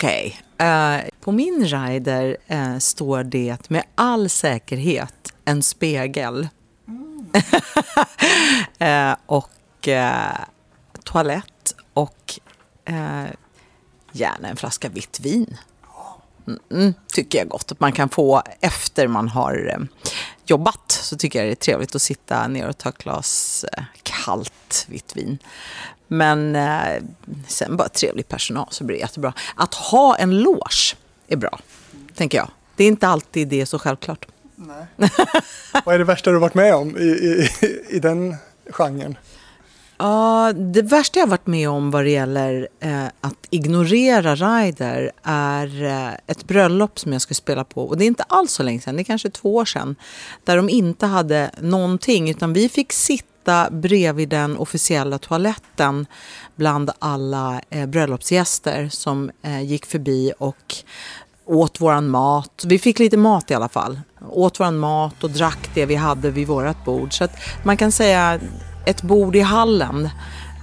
Okej, eh, på min rider eh, står det med all säkerhet en spegel. eh, och eh, toalett och gärna en flaska vitt vin. Mm, tycker jag gott att man kan få efter man har jobbat. Så tycker jag det är trevligt att sitta ner och ta ett glas kallt vitt vin. Men eh, sen bara trevlig personal så blir det jättebra. Att ha en loge är bra, tänker jag. Det är inte alltid det är så självklart. Nej. Vad är det värsta du varit med om i, i, i den genren? Ja, det värsta jag varit med om vad det gäller eh, att ignorera rider är eh, ett bröllop som jag skulle spela på. Och det är inte alls så länge sedan, det är kanske två år sedan. Där de inte hade någonting, utan vi fick sitta bredvid den officiella toaletten bland alla eh, bröllopsgäster som eh, gick förbi och åt våran mat. Vi fick lite mat i alla fall. Åt våran mat och drack det vi hade vid vårat bord. Så att man kan säga ett bord i hallen.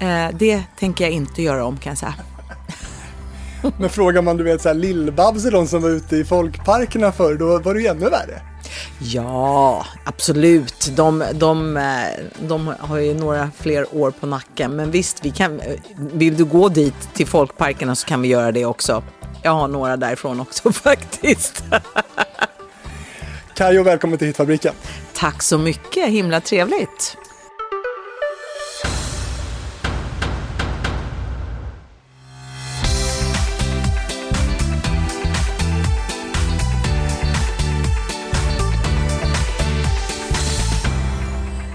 Eh, det tänker jag inte göra om kan jag säga. Men frågar man du vet så här Lill-Babs de som var ute i folkparkerna förr, då var det ju ännu värre. Ja, absolut. De, de, eh, de har ju några fler år på nacken. Men visst, vi kan, vill du gå dit till folkparkerna så kan vi göra det också. Jag har några därifrån också faktiskt. Kajo, välkommen till Hitfabriken. Tack så mycket, himla trevligt.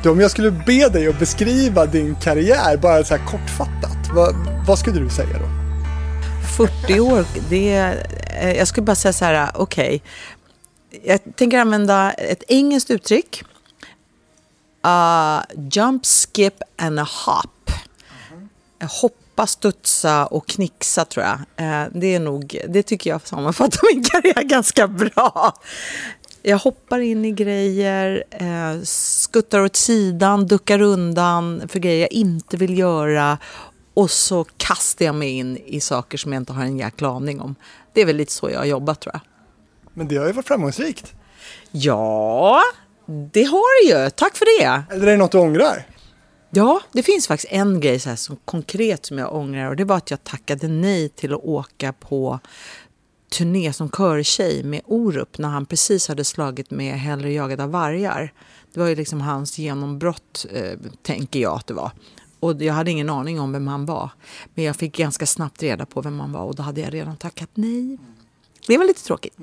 Du, om jag skulle be dig att beskriva din karriär, bara så här kortfattat, vad, vad skulle du säga då? 40 år, det är, jag skulle bara säga så här, okej. Okay. Jag tänker använda ett engelskt uttryck. Uh, jump, skip and a hop. Mm. Hoppa, studsa och knixa tror jag. Uh, det är nog, det tycker jag sammanfattar min karriär ganska bra. Jag hoppar in i grejer, eh, skuttar åt sidan, duckar undan för grejer jag inte vill göra och så kastar jag mig in i saker som jag inte har en jäkla aning om. Det är väl lite så jag har jobbat tror jag. Men det har ju varit framgångsrikt. Ja, det har det ju. Tack för det. Eller är det något du ångrar? Ja, det finns faktiskt en grej så här som konkret som jag ångrar och det var att jag tackade nej till att åka på turné som körtjej med Orup när han precis hade slagit med Hellre jagad av vargar. Det var ju liksom hans genombrott, eh, tänker jag att det var. Och jag hade ingen aning om vem han var. Men jag fick ganska snabbt reda på vem han var och då hade jag redan tackat nej. Det var lite tråkigt.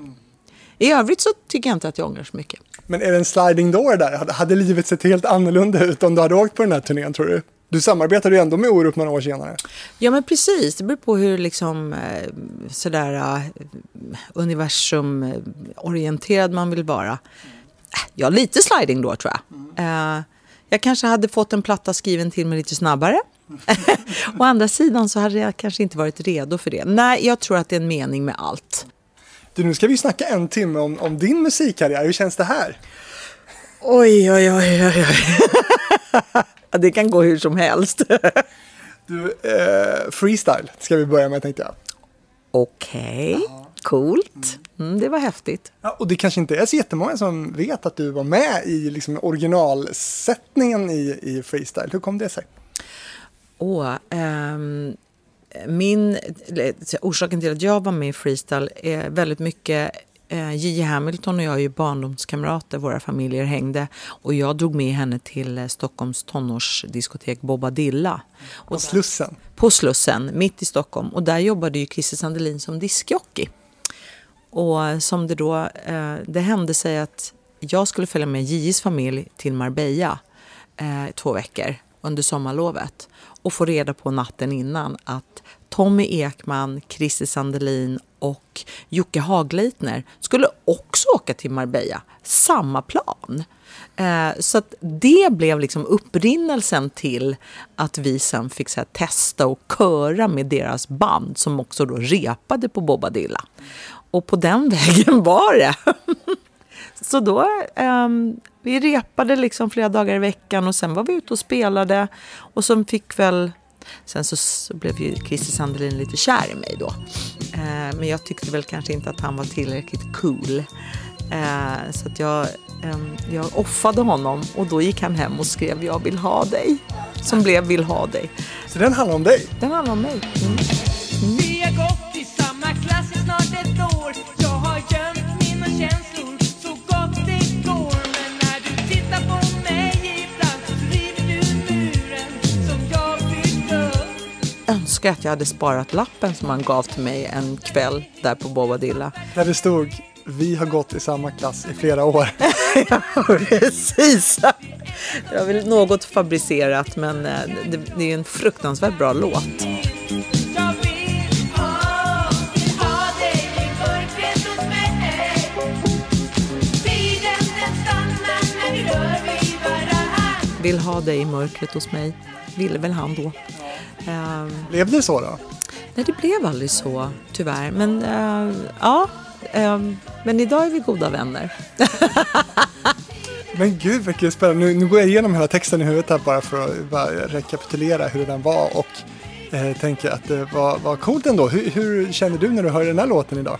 I övrigt så tycker jag inte att jag ångrar så mycket. Men är det en sliding door där? Hade livet sett helt annorlunda ut om du hade åkt på den här turnén tror du? Du samarbetade ju ändå med Orup några år senare. Ja men precis, det beror på hur liksom eh, sådär uh, universumorienterad man vill vara. Ja, lite sliding då tror jag. Uh, jag kanske hade fått en platta skriven till mig lite snabbare. Å andra sidan så hade jag kanske inte varit redo för det. Nej, jag tror att det är en mening med allt. Du, nu ska vi snacka en timme om, om din musikkarriär. Hur känns det här? Oj, oj, oj, oj, oj. det kan gå hur som helst. du, eh, freestyle ska vi börja med tänkte jag. Okej, okay. coolt. Mm, det var häftigt. Ja, och det kanske inte är så jättemånga som vet att du var med i liksom, originalsättningen i, i freestyle. Hur kom det sig? Åh, um, min, orsaken till att jag var med i freestyle är väldigt mycket Gigi Hamilton och jag är ju barndomskamrater, våra familjer hängde och jag drog med henne till eh, Stockholms tonårsdiskotek Bobadilla. På Slussen? På Slussen, mitt i Stockholm. Och där jobbade ju Christer Sandelin som diskjockey. Och som det då, eh, det hände sig att jag skulle följa med Gigis familj till Marbella eh, två veckor under sommarlovet och få reda på natten innan att Tommy Ekman, Christer Sandelin och Jocke Hagleitner skulle också åka till Marbella, samma plan. Eh, så att det blev liksom upprinnelsen till att vi sen fick så här, testa och köra med deras band som också då repade på Bobadilla. Och på den vägen var det. så då, eh, vi repade liksom flera dagar i veckan och sen var vi ute och spelade och sen fick väl Sen så, så blev ju Christer Sandelin lite kär i mig då. Eh, men jag tyckte väl kanske inte att han var tillräckligt cool. Eh, så att jag, ehm, jag offade honom och då gick han hem och skrev Jag vill ha dig. Som blev Vill ha dig. Så den handlar om dig? Den handlar om mig. Mm. Vi har gått i samma klass i snart ett år upp Önskar att jag hade sparat lappen som han gav till mig en kväll där på Bobadilla. Där det stod vi har gått i samma klass i flera år. Precis! Jag vill något fabricerat men eh, det, det är en fruktansvärt bra låt. Vill ha dig i mörkret hos mig. Ville väl han då. Ehm, Blev det så då? nej, det blev aldrig så tyvärr. Men eh, ja, ehm, men idag är vi goda vänner. Men gud vilket spännande. Nu, nu går jag igenom hela texten i huvudet här bara för att bara rekapitulera hur den var och eh, tänker att det var, var coolt ändå. Hur, hur känner du när du hör den här låten idag?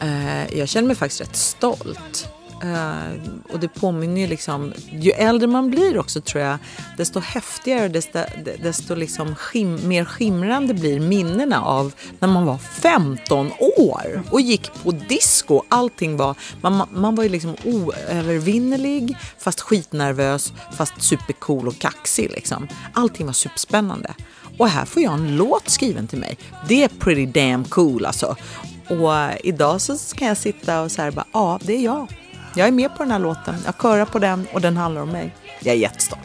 Eh, jag känner mig faktiskt rätt stolt. Eh, och det påminner ju liksom, ju äldre man blir också tror jag, desto häftigare, desto, desto liksom skim, mer skimrande blir minnena av när man var 15 år och gick på disco. Allting var, man, man var ju liksom oövervinnerlig, fast skitnervös, fast supercool och kaxig liksom. Allting var superspännande. Och här får jag en låt skriven till mig. Det är pretty damn cool alltså. Och eh, idag så kan jag sitta och så här bara, ja det är jag. Jag är med på den här låten, jag körar på den och den handlar om mig. Jag är jättestolt.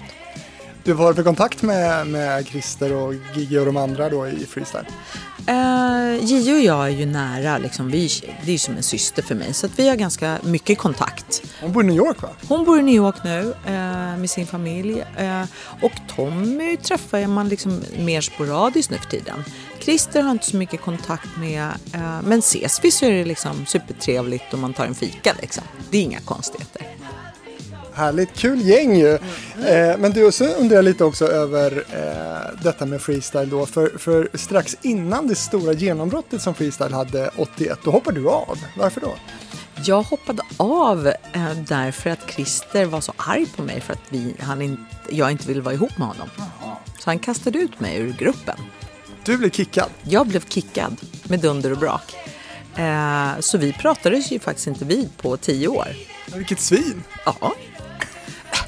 Du var i kontakt med, med Christer och Gigi och de andra då i freestyle? Uh, Gio och jag är ju nära, liksom. vi, det är ju som en syster för mig. Så att vi har ganska mycket kontakt. Hon bor i New York va? Hon bor i New York nu eh, med sin familj. Eh, och Tommy träffar man liksom mer sporadiskt nu för tiden. Christer har inte så mycket kontakt med, eh, men ses vi så är det liksom supertrevligt och man tar en fika. Liksom. Det är inga konstigheter. Härligt, kul gäng ju. Eh, men du, så undrar jag lite också över eh, detta med freestyle då. För, för strax innan det stora genombrottet som freestyle hade 81, då hoppade du av. Varför då? Jag hoppade av eh, därför att Christer var så arg på mig för att vi, han in, jag inte ville vara ihop med honom. Så han kastade ut mig ur gruppen. Du blev kickad. Jag blev kickad med dunder och brak. Eh, så vi pratades ju faktiskt inte vid på tio år. Vilket svin. Ja.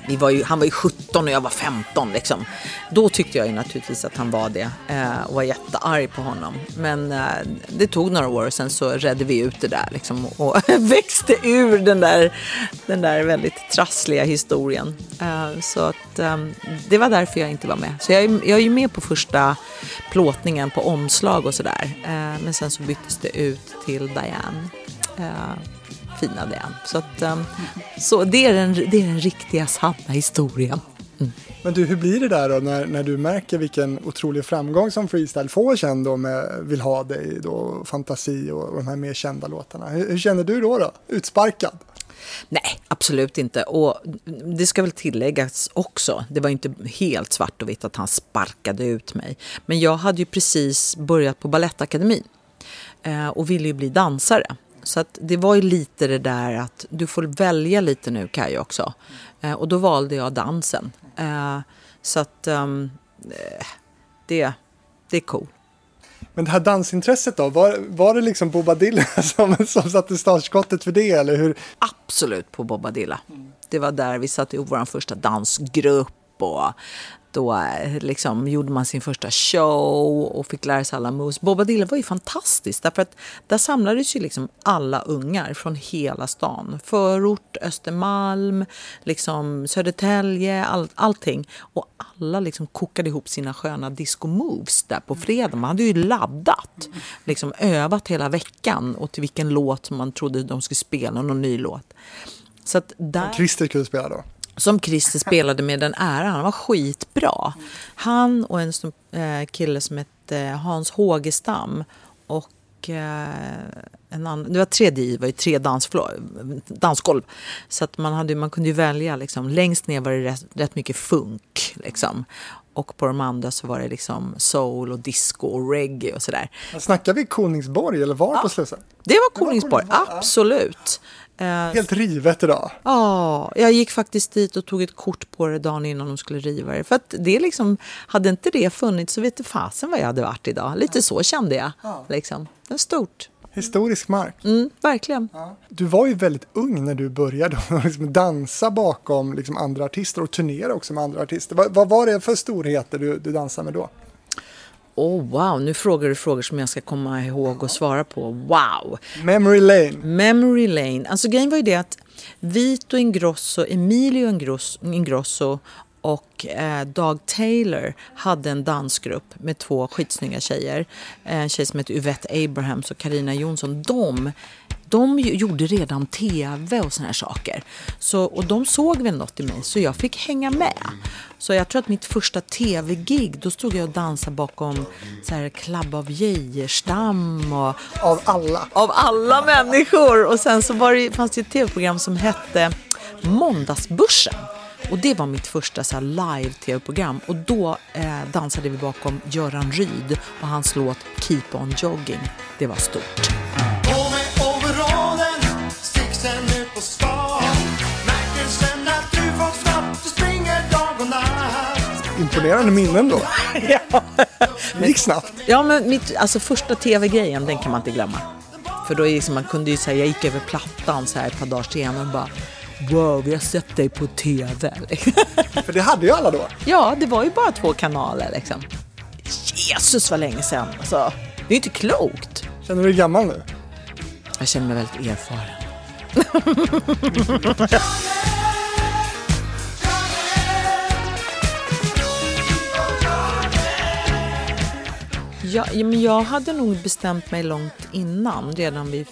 Vi var ju, han var ju 17 och jag var 15 liksom. Då tyckte jag ju naturligtvis att han var det eh, och var jättearg på honom. Men eh, det tog några år och sen så redde vi ut det där liksom och växte ur den där, den där väldigt trassliga historien. Eh, så att eh, det var därför jag inte var med. Så jag, är- jag är ju med på första plåtningen på omslag och sådär. Eh, men sen så byttes det ut till Diane. Eh, Fina Diane. Så, att, ehm, så det, är den, det är den riktiga sanna historien. Men du, hur blir det där då när, när du märker vilken otrolig framgång som freestyle får sen då med Vill ha dig då, Fantasi och, och de här mer kända låtarna. Hur, hur känner du då? då? Utsparkad? Nej, absolut inte. Och det ska väl tilläggas också, det var inte helt svart och vitt att han sparkade ut mig. Men jag hade ju precis börjat på Balettakademin eh, och ville ju bli dansare. Så att det var ju lite det där att du får välja lite nu Kaj också. Eh, och då valde jag dansen. Eh, så att eh, det, det är cool. Men det här dansintresset då, var, var det liksom Bobadilla som, som satte startskottet för det eller hur? absolut på Bobadilla. Det var där vi satte ihop vår första dansgrupp och då eh, liksom gjorde man sin första show och fick lära sig alla moves. Bobadilla var ju fantastiskt därför att där samlades ju liksom alla ungar från hela stan. Förort, Östermalm, liksom Södertälje, all, allting. Och alla liksom kokade ihop sina sköna disco-moves där på fredag. Man hade ju laddat, liksom övat hela veckan och till vilken låt man trodde de skulle spela, någon ny låt. Så att där... Christer kunde spela då? Som Christer spelade med den äran. Han var skitbra. Han och en eh, kille som hette Hans Hågestam och eh, en annan, det var tre DI, det var ju tre dansgolv. Så att man, hade, man kunde ju välja, liksom, längst ner var det rätt, rätt mycket funk. Liksom. Och på de andra så var det liksom soul och disco och reggae och sådär. Snackar vi Konigsborg eller var på Slussen? Det var ja. absolut. Eh, Helt rivet idag. Ja, jag gick faktiskt dit och tog ett kort på det dagen innan de skulle riva det. För att det liksom, hade inte det funnits så vet fasen vad jag hade varit idag. Lite så kände jag. Liksom. Det är stort. Historisk mark. Mm, verkligen. Du var ju väldigt ung när du började liksom dansa bakom liksom andra artister och turnera också med andra artister. Vad, vad var det för storheter du, du dansade med då? Oh, wow, nu frågar du frågor som jag ska komma ihåg och svara på. Wow! Memory Lane. Memory Lane. Alltså grejen var ju det att Vito Ingrosso, Emilio Ingrosso, och eh, Dag Taylor hade en dansgrupp med två skitsnygga tjejer. En tjej som heter Yvette Abrahams och Karina Jonsson. De, de gjorde redan tv och såna här saker. Så, och de såg väl något i mig så jag fick hänga med. Så jag tror att mitt första tv-gig, då stod jag och dansade bakom så här Club of Geijerstam och Av alla. av alla människor. Och sen så var det, fanns det ett tv-program som hette Måndagsbörsen. Och det var mitt första så live-tv-program. Och då eh, dansade vi bakom Göran Ryd och hans låt Keep on jogging. Det var stort. Imponerande minnen då. Det gick snabbt. Ja, men mitt, alltså första tv-grejen, den kan man inte glömma. För då är liksom, man kunde ju säga, jag gick över plattan så här ett par dagar senare och bara Wow, vi har sett dig på tv. För det hade ju alla då. Ja, det var ju bara två kanaler liksom. Jesus vad länge sedan. Alltså, det är ju inte klokt. Känner du dig gammal nu? Jag känner mig väldigt erfaren. Ja, ja, men jag hade nog bestämt mig långt innan, redan vid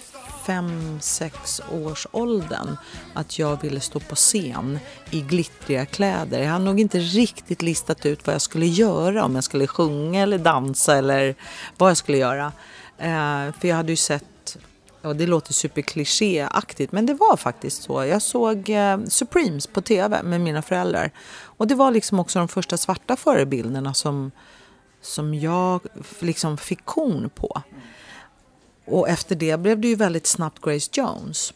fem, sex års åldern att jag ville stå på scen i glittriga kläder. Jag hade nog inte riktigt listat ut vad jag skulle göra, om jag skulle sjunga eller dansa eller vad jag skulle göra. Eh, för jag hade ju sett, och det låter superklichéaktigt, men det var faktiskt så. Jag såg eh, Supremes på tv med mina föräldrar. Och det var liksom också de första svarta förebilderna som som jag liksom fick kon på. Och efter det blev det ju väldigt snabbt Grace Jones.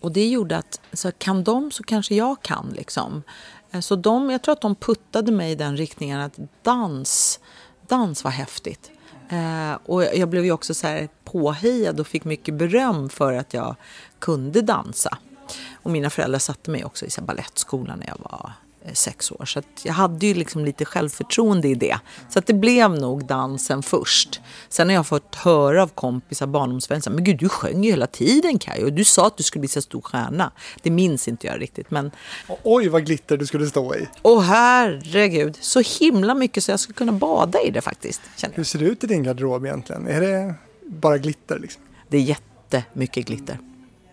Och det gjorde att, så kan de så kanske jag kan liksom. Eh, så de, jag tror att de puttade mig i den riktningen att dans, dans var häftigt. Eh, och jag blev ju också så här påhejad och fick mycket beröm för att jag kunde dansa. Och mina föräldrar satte mig också i balettskolan när jag var sex år. Så jag hade ju liksom lite självförtroende i det. Så att det blev nog dansen först. Sen har jag fått höra av kompisar, barndomsvänner, men gud du sjöng ju hela tiden Kaj och du sa att du skulle bli så stor stjärna. Det minns inte jag riktigt men oj vad glitter du skulle stå i. åh herregud, så himla mycket så jag skulle kunna bada i det faktiskt. Hur ser det ut i din garderob egentligen? Är det bara glitter liksom? Det är jättemycket glitter.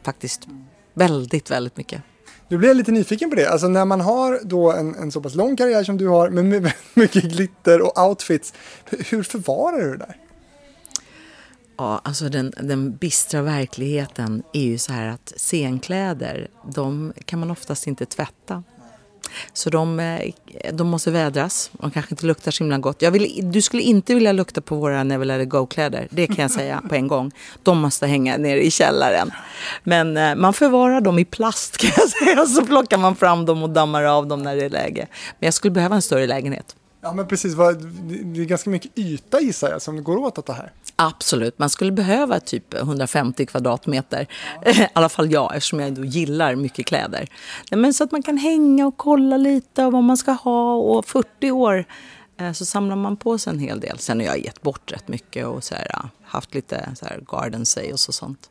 Faktiskt. Väldigt, väldigt mycket. Nu blir jag lite nyfiken på det. Alltså när man har då en, en så pass lång karriär som du har med mycket glitter och outfits. Hur, hur förvarar du det där? Ja, alltså den, den bistra verkligheten är ju så här att scenkläder, de kan man oftast inte tvätta. Så de, eh, de måste vädras. De kanske inte luktar så himla gott. Vill, du skulle inte vilja lukta på våra Never Let It Go-kläder. Det kan jag säga på en gång. De måste hänga nere i källaren. Men eh, man förvarar dem i plast kan jag säga. Så plockar man fram dem och dammar av dem när det är läge. Men jag skulle behöva en större lägenhet. Ja men precis, det är ganska mycket yta gissar jag som går åt att ta här. Absolut, man skulle behöva typ 150 kvadratmeter. I alla fall jag, eftersom jag ändå gillar mycket kläder. Nej, Men så att man kan hänga och kolla lite vad man ska ha. Och 40 år eh, så samlar man på sig en hel del. Sen har jag gett bort rätt mycket och så här, ja, haft lite så här garden sales och sånt.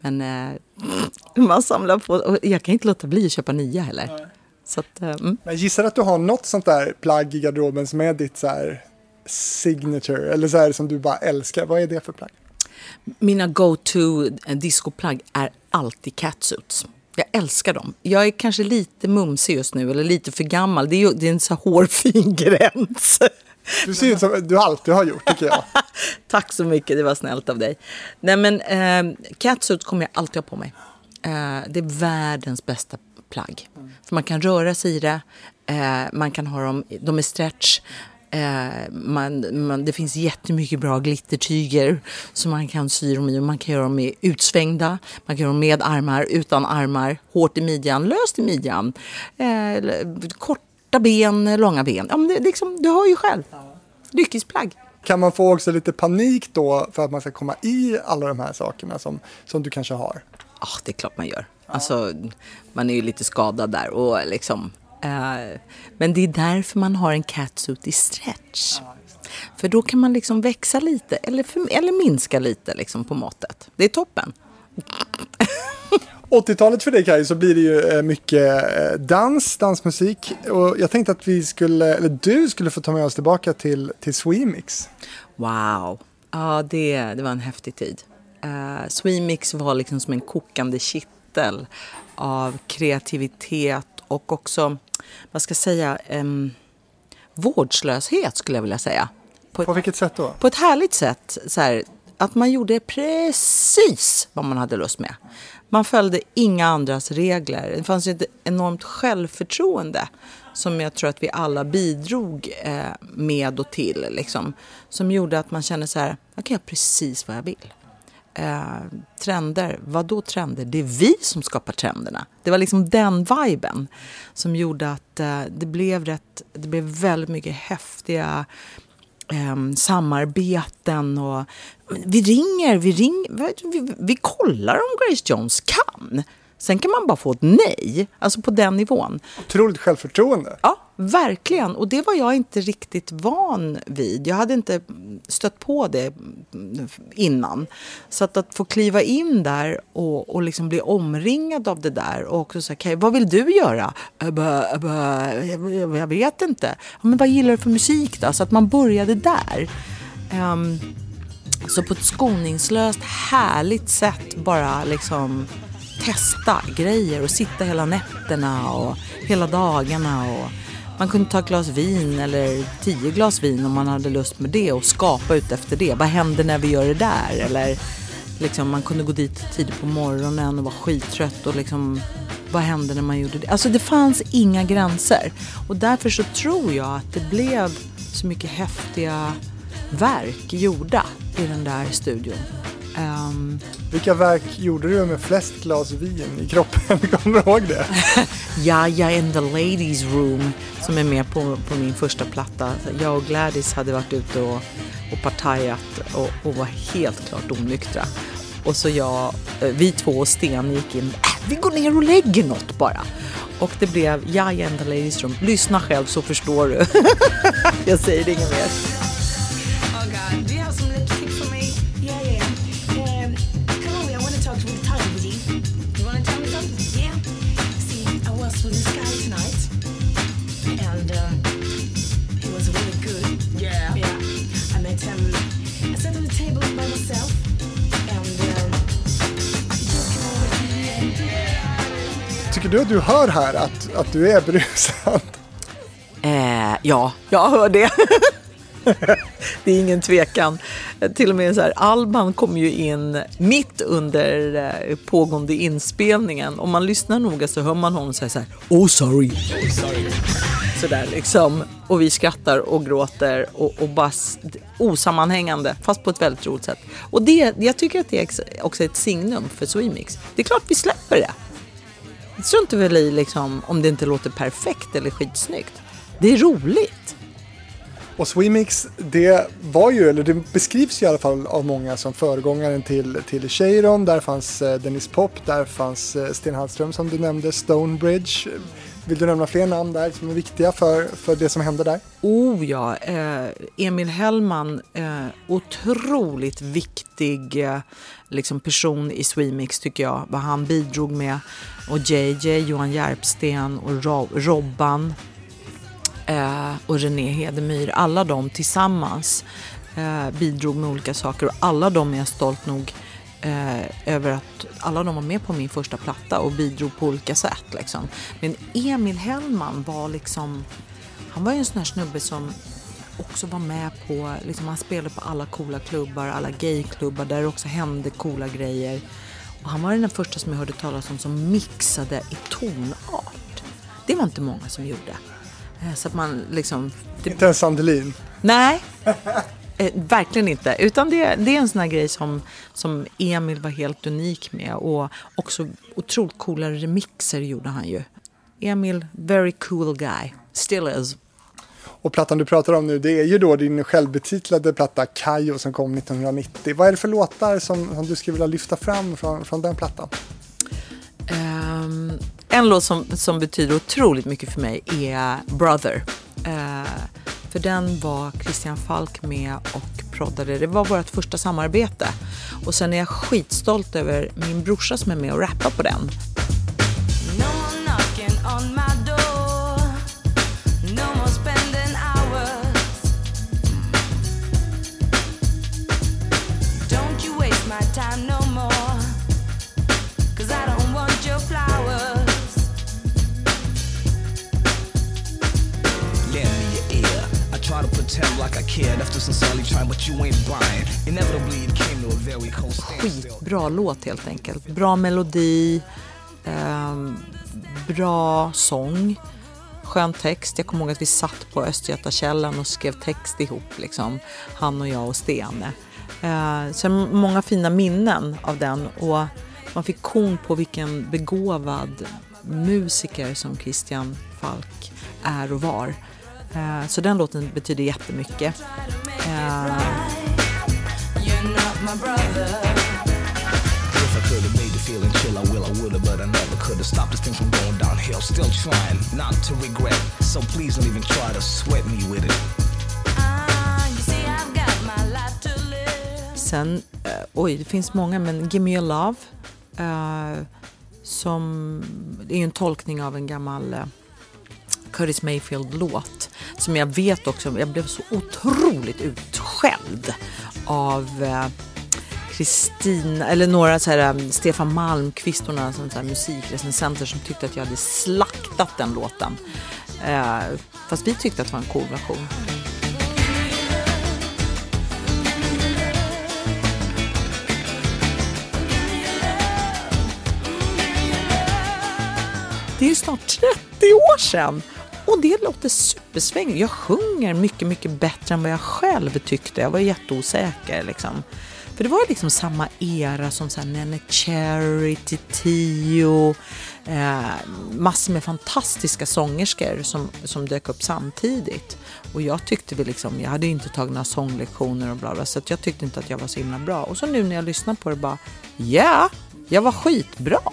Men eh, man samlar på, och jag kan inte låta bli att köpa nya heller. Så att, eh, mm. Jag gissar att du har något sånt där plagg i garderoben som är ditt så här signature eller så här som du bara älskar. Vad är det för plagg? Mina go-to eh, discoplagg är alltid catsuits. Jag älskar dem. Jag är kanske lite mumsig just nu, eller lite för gammal. Det är, ju, det är en så hårfin gräns. Du ser ut som du alltid har gjort tycker jag. Tack så mycket, det var snällt av dig. Nej men, eh, catsuits kommer jag alltid ha på mig. Eh, det är världens bästa plagg. För man kan röra sig i det, eh, man kan ha dem, de är stretch. Eh, man, man, det finns jättemycket bra glittertyger som man kan sy dem i. Man kan göra dem med utsvängda, man kan göra dem med armar, utan armar, hårt i midjan, löst i midjan. Eh, korta ben, långa ben. Ja, men det, liksom, du hör ju själv. Lyckisplagg. Kan man få också lite panik då för att man ska komma i alla de här sakerna som, som du kanske har? Ja, det är klart man gör. Alltså, man är ju lite skadad där och liksom. Eh, men det är därför man har en catsuit i stretch. För då kan man liksom växa lite eller, för, eller minska lite liksom på måttet. Det är toppen. 80-talet för dig Kaj så blir det ju eh, mycket eh, dans, dansmusik. Och jag tänkte att vi skulle, eller du skulle få ta med oss tillbaka till, till Swemix. Wow. Ja, det, det var en häftig tid. Uh, Swemix var liksom som en kokande kittel av kreativitet och också, vad ska jag säga, um, vårdslöshet skulle jag vilja säga. På, På vilket sätt då? på ett härligt sätt. Så här, att man gjorde precis vad man hade lust med. Man följde inga andras regler. Det fanns ett enormt självförtroende som jag tror att vi alla bidrog eh, med och till. Liksom, som gjorde att man kände så här, jag kan göra precis vad jag vill. Eh, trender, vad då trender? Det är vi som skapar trenderna. Det var liksom den viben som gjorde att eh, det blev rätt, det blev väldigt mycket häftiga eh, samarbeten och vi ringer, vi, ring, vi, vi kollar om Grace Jones kan. Sen kan man bara få ett nej, alltså på den nivån. Otroligt självförtroende. Ja, verkligen. Och det var jag inte riktigt van vid. Jag hade inte stött på det innan. Så att, att få kliva in där och, och liksom bli omringad av det där och också säga, okay, vad vill du göra? Jag, vet inte. Men vad gillar du för musik då? Så att man började där. Um, så på ett skoningslöst, härligt sätt bara liksom testa grejer och sitta hela nätterna och hela dagarna. Och man kunde ta ett glas vin eller tio glas vin om man hade lust med det och skapa ut efter det. Vad händer när vi gör det där? Eller liksom, man kunde gå dit tidigt på morgonen och vara skittrött och liksom vad hände när man gjorde det? Alltså det fanns inga gränser och därför så tror jag att det blev så mycket häftiga verk gjorda i den där studion. Ehm, Vilka verk gjorde du med flest glas vin i kroppen? Kommer du ihåg det? Jaja in the ladies room som är med på, på min första platta. Jag och Gladys hade varit ute och, och partajat och, och var helt klart onyktra. Och så jag, eh, vi två och Sten gick in, äh, vi går ner och lägger något bara. Och det blev Jaja in the ladies room. Lyssna själv så förstår du. jag säger inget mer. Tycker du att du hör här att, att du är berusad? Eh, ja, jag hör det. det är ingen tvekan. Till och med så här, Alban kom ju in mitt under eh, pågående inspelningen. Om man lyssnar noga så hör man honom säga så här, oh sorry. Så där liksom. Och vi skrattar och gråter och, och bara osammanhängande, fast på ett väldigt roligt sätt. Och det, jag tycker att det är också ett signum för Swemix. Det är klart vi släpper det. Jag väl i liksom, om det inte låter perfekt eller skitsnyggt. Det är roligt. Och Swemix, det var ju, eller det beskrivs ju i alla fall av många som föregångaren till, till Cheiron. Där fanns eh, Dennis Pop, där fanns eh, Sten Hallström som du nämnde, Stonebridge. Vill du nämna fler namn där som är viktiga för, för det som händer där? Oh ja, eh, Emil Hellman, eh, otroligt viktig eh, liksom person i Swemix tycker jag. Vad han bidrog med. Och JJ, Johan Järpsten och Ro- Robban eh, och René Hedemyr. Alla de tillsammans eh, bidrog med olika saker och alla de är jag stolt nog eh, över att alla de var med på min första platta och bidrog på olika sätt. Liksom. Men Emil Hellman var liksom, han var ju en sån här snubbe som också var med på, liksom han spelade på alla coola klubbar, alla gayklubbar där det också hände coola grejer. Och han var den första som jag hörde talas om som mixade i tonart. Det var inte många som gjorde. Eh, Så att man liksom... Det, Inte ens Sandelin. nej, eh, verkligen inte. Utan det, det är en sån här grej som, som Emil var helt unik med. Och också otroligt coola remixer gjorde han ju. Emil, very cool guy. Still is. Och plattan du pratar om nu, det är ju då din självbetitlade platta Kayo som kom 1990. Vad är det för låtar som, som du skulle vilja lyfta fram från, från den plattan? Ehm, en låt som, som betyder otroligt mycket för mig är Brother. Eh, för den var Christian Falk med och proddade. Det var vårt första samarbete. Och sen är jag skitstolt över min brorsa som är med och rappar på den. Skitbra låt helt enkelt. Bra melodi, ehm, bra sång, skön text. Jag kommer ihåg att vi satt på Östgötakällan och skrev text ihop, liksom. han och jag och Stene. Eh, så många fina minnen av den och man fick kon på vilken begåvad musiker som Christian Falk är och var. Eh, så den låten betyder jättemycket. Eh, You're not my brother. If I could have made you feeling chill, I will, I would have, but I never could have stopped this thing from going downhill. Still trying not to regret, so please don't even try to sweat me with it. You see, I've got my life to live. Sen, eh, oj det finns många, men Give Me A Love. Eh, som är en tolkning av en gammal eh, Curtis Mayfield-låt. Som jag vet också, jag blev så otroligt utskälld av eh, Kristina, eller några så här, eh, Stefan Malmqvist och några sånt här musikrecensenter som tyckte att jag hade slaktat den låten. Eh, fast vi tyckte att det var en cool version. Det är ju snart 30 år sedan. Och det låter supersvängigt. Jag sjunger mycket, mycket bättre än vad jag själv tyckte. Jag var jätteosäker liksom. För det var liksom samma era som så här Nene Cherry, Tio, eh, massor med fantastiska sångerskor som, som dök upp samtidigt. Och jag tyckte väl liksom, jag hade ju inte tagit några sånglektioner och bla bla, så att jag tyckte inte att jag var så himla bra. Och så nu när jag lyssnar på det bara, ja, jag var skitbra.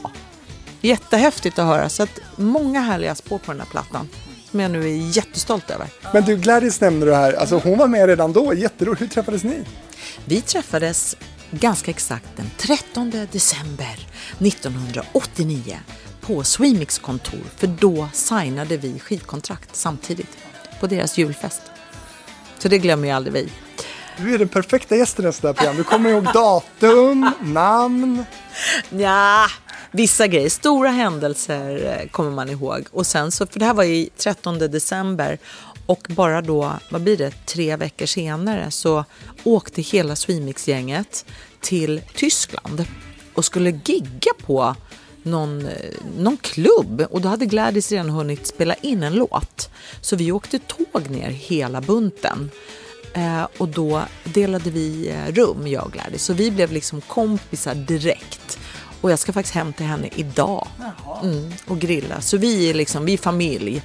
Jättehäftigt att höra. Så att många härliga spår på den här plattan. Som jag nu är jättestolt över. Men du, Gladys nämnde du här. Alltså hon var med redan då. Jätteroligt. Hur träffades ni? Vi träffades ganska exakt den 13 december 1989 på Swemix kontor. För då signade vi skivkontrakt samtidigt på deras julfest. Så det glömmer ju aldrig vi. Du är den perfekta gästen i ett sånt här program. Du kommer ihåg datum, namn. Ja, vissa grejer. Stora händelser eh, kommer man ihåg. Och sen så, för det här var ju 13 december och bara då, vad blir det, tre veckor senare så åkte hela Swemix-gänget till Tyskland och skulle gigga på någon, eh, någon klubb och då hade Gladys redan hunnit spela in en låt. Så vi åkte tåg ner hela bunten. Eh, och då delade vi eh, rum, jag och Gladys. Så vi blev liksom kompisar direkt. Och jag ska faktiskt hem till henne idag mm, och grilla. Så vi är liksom, vi är familj.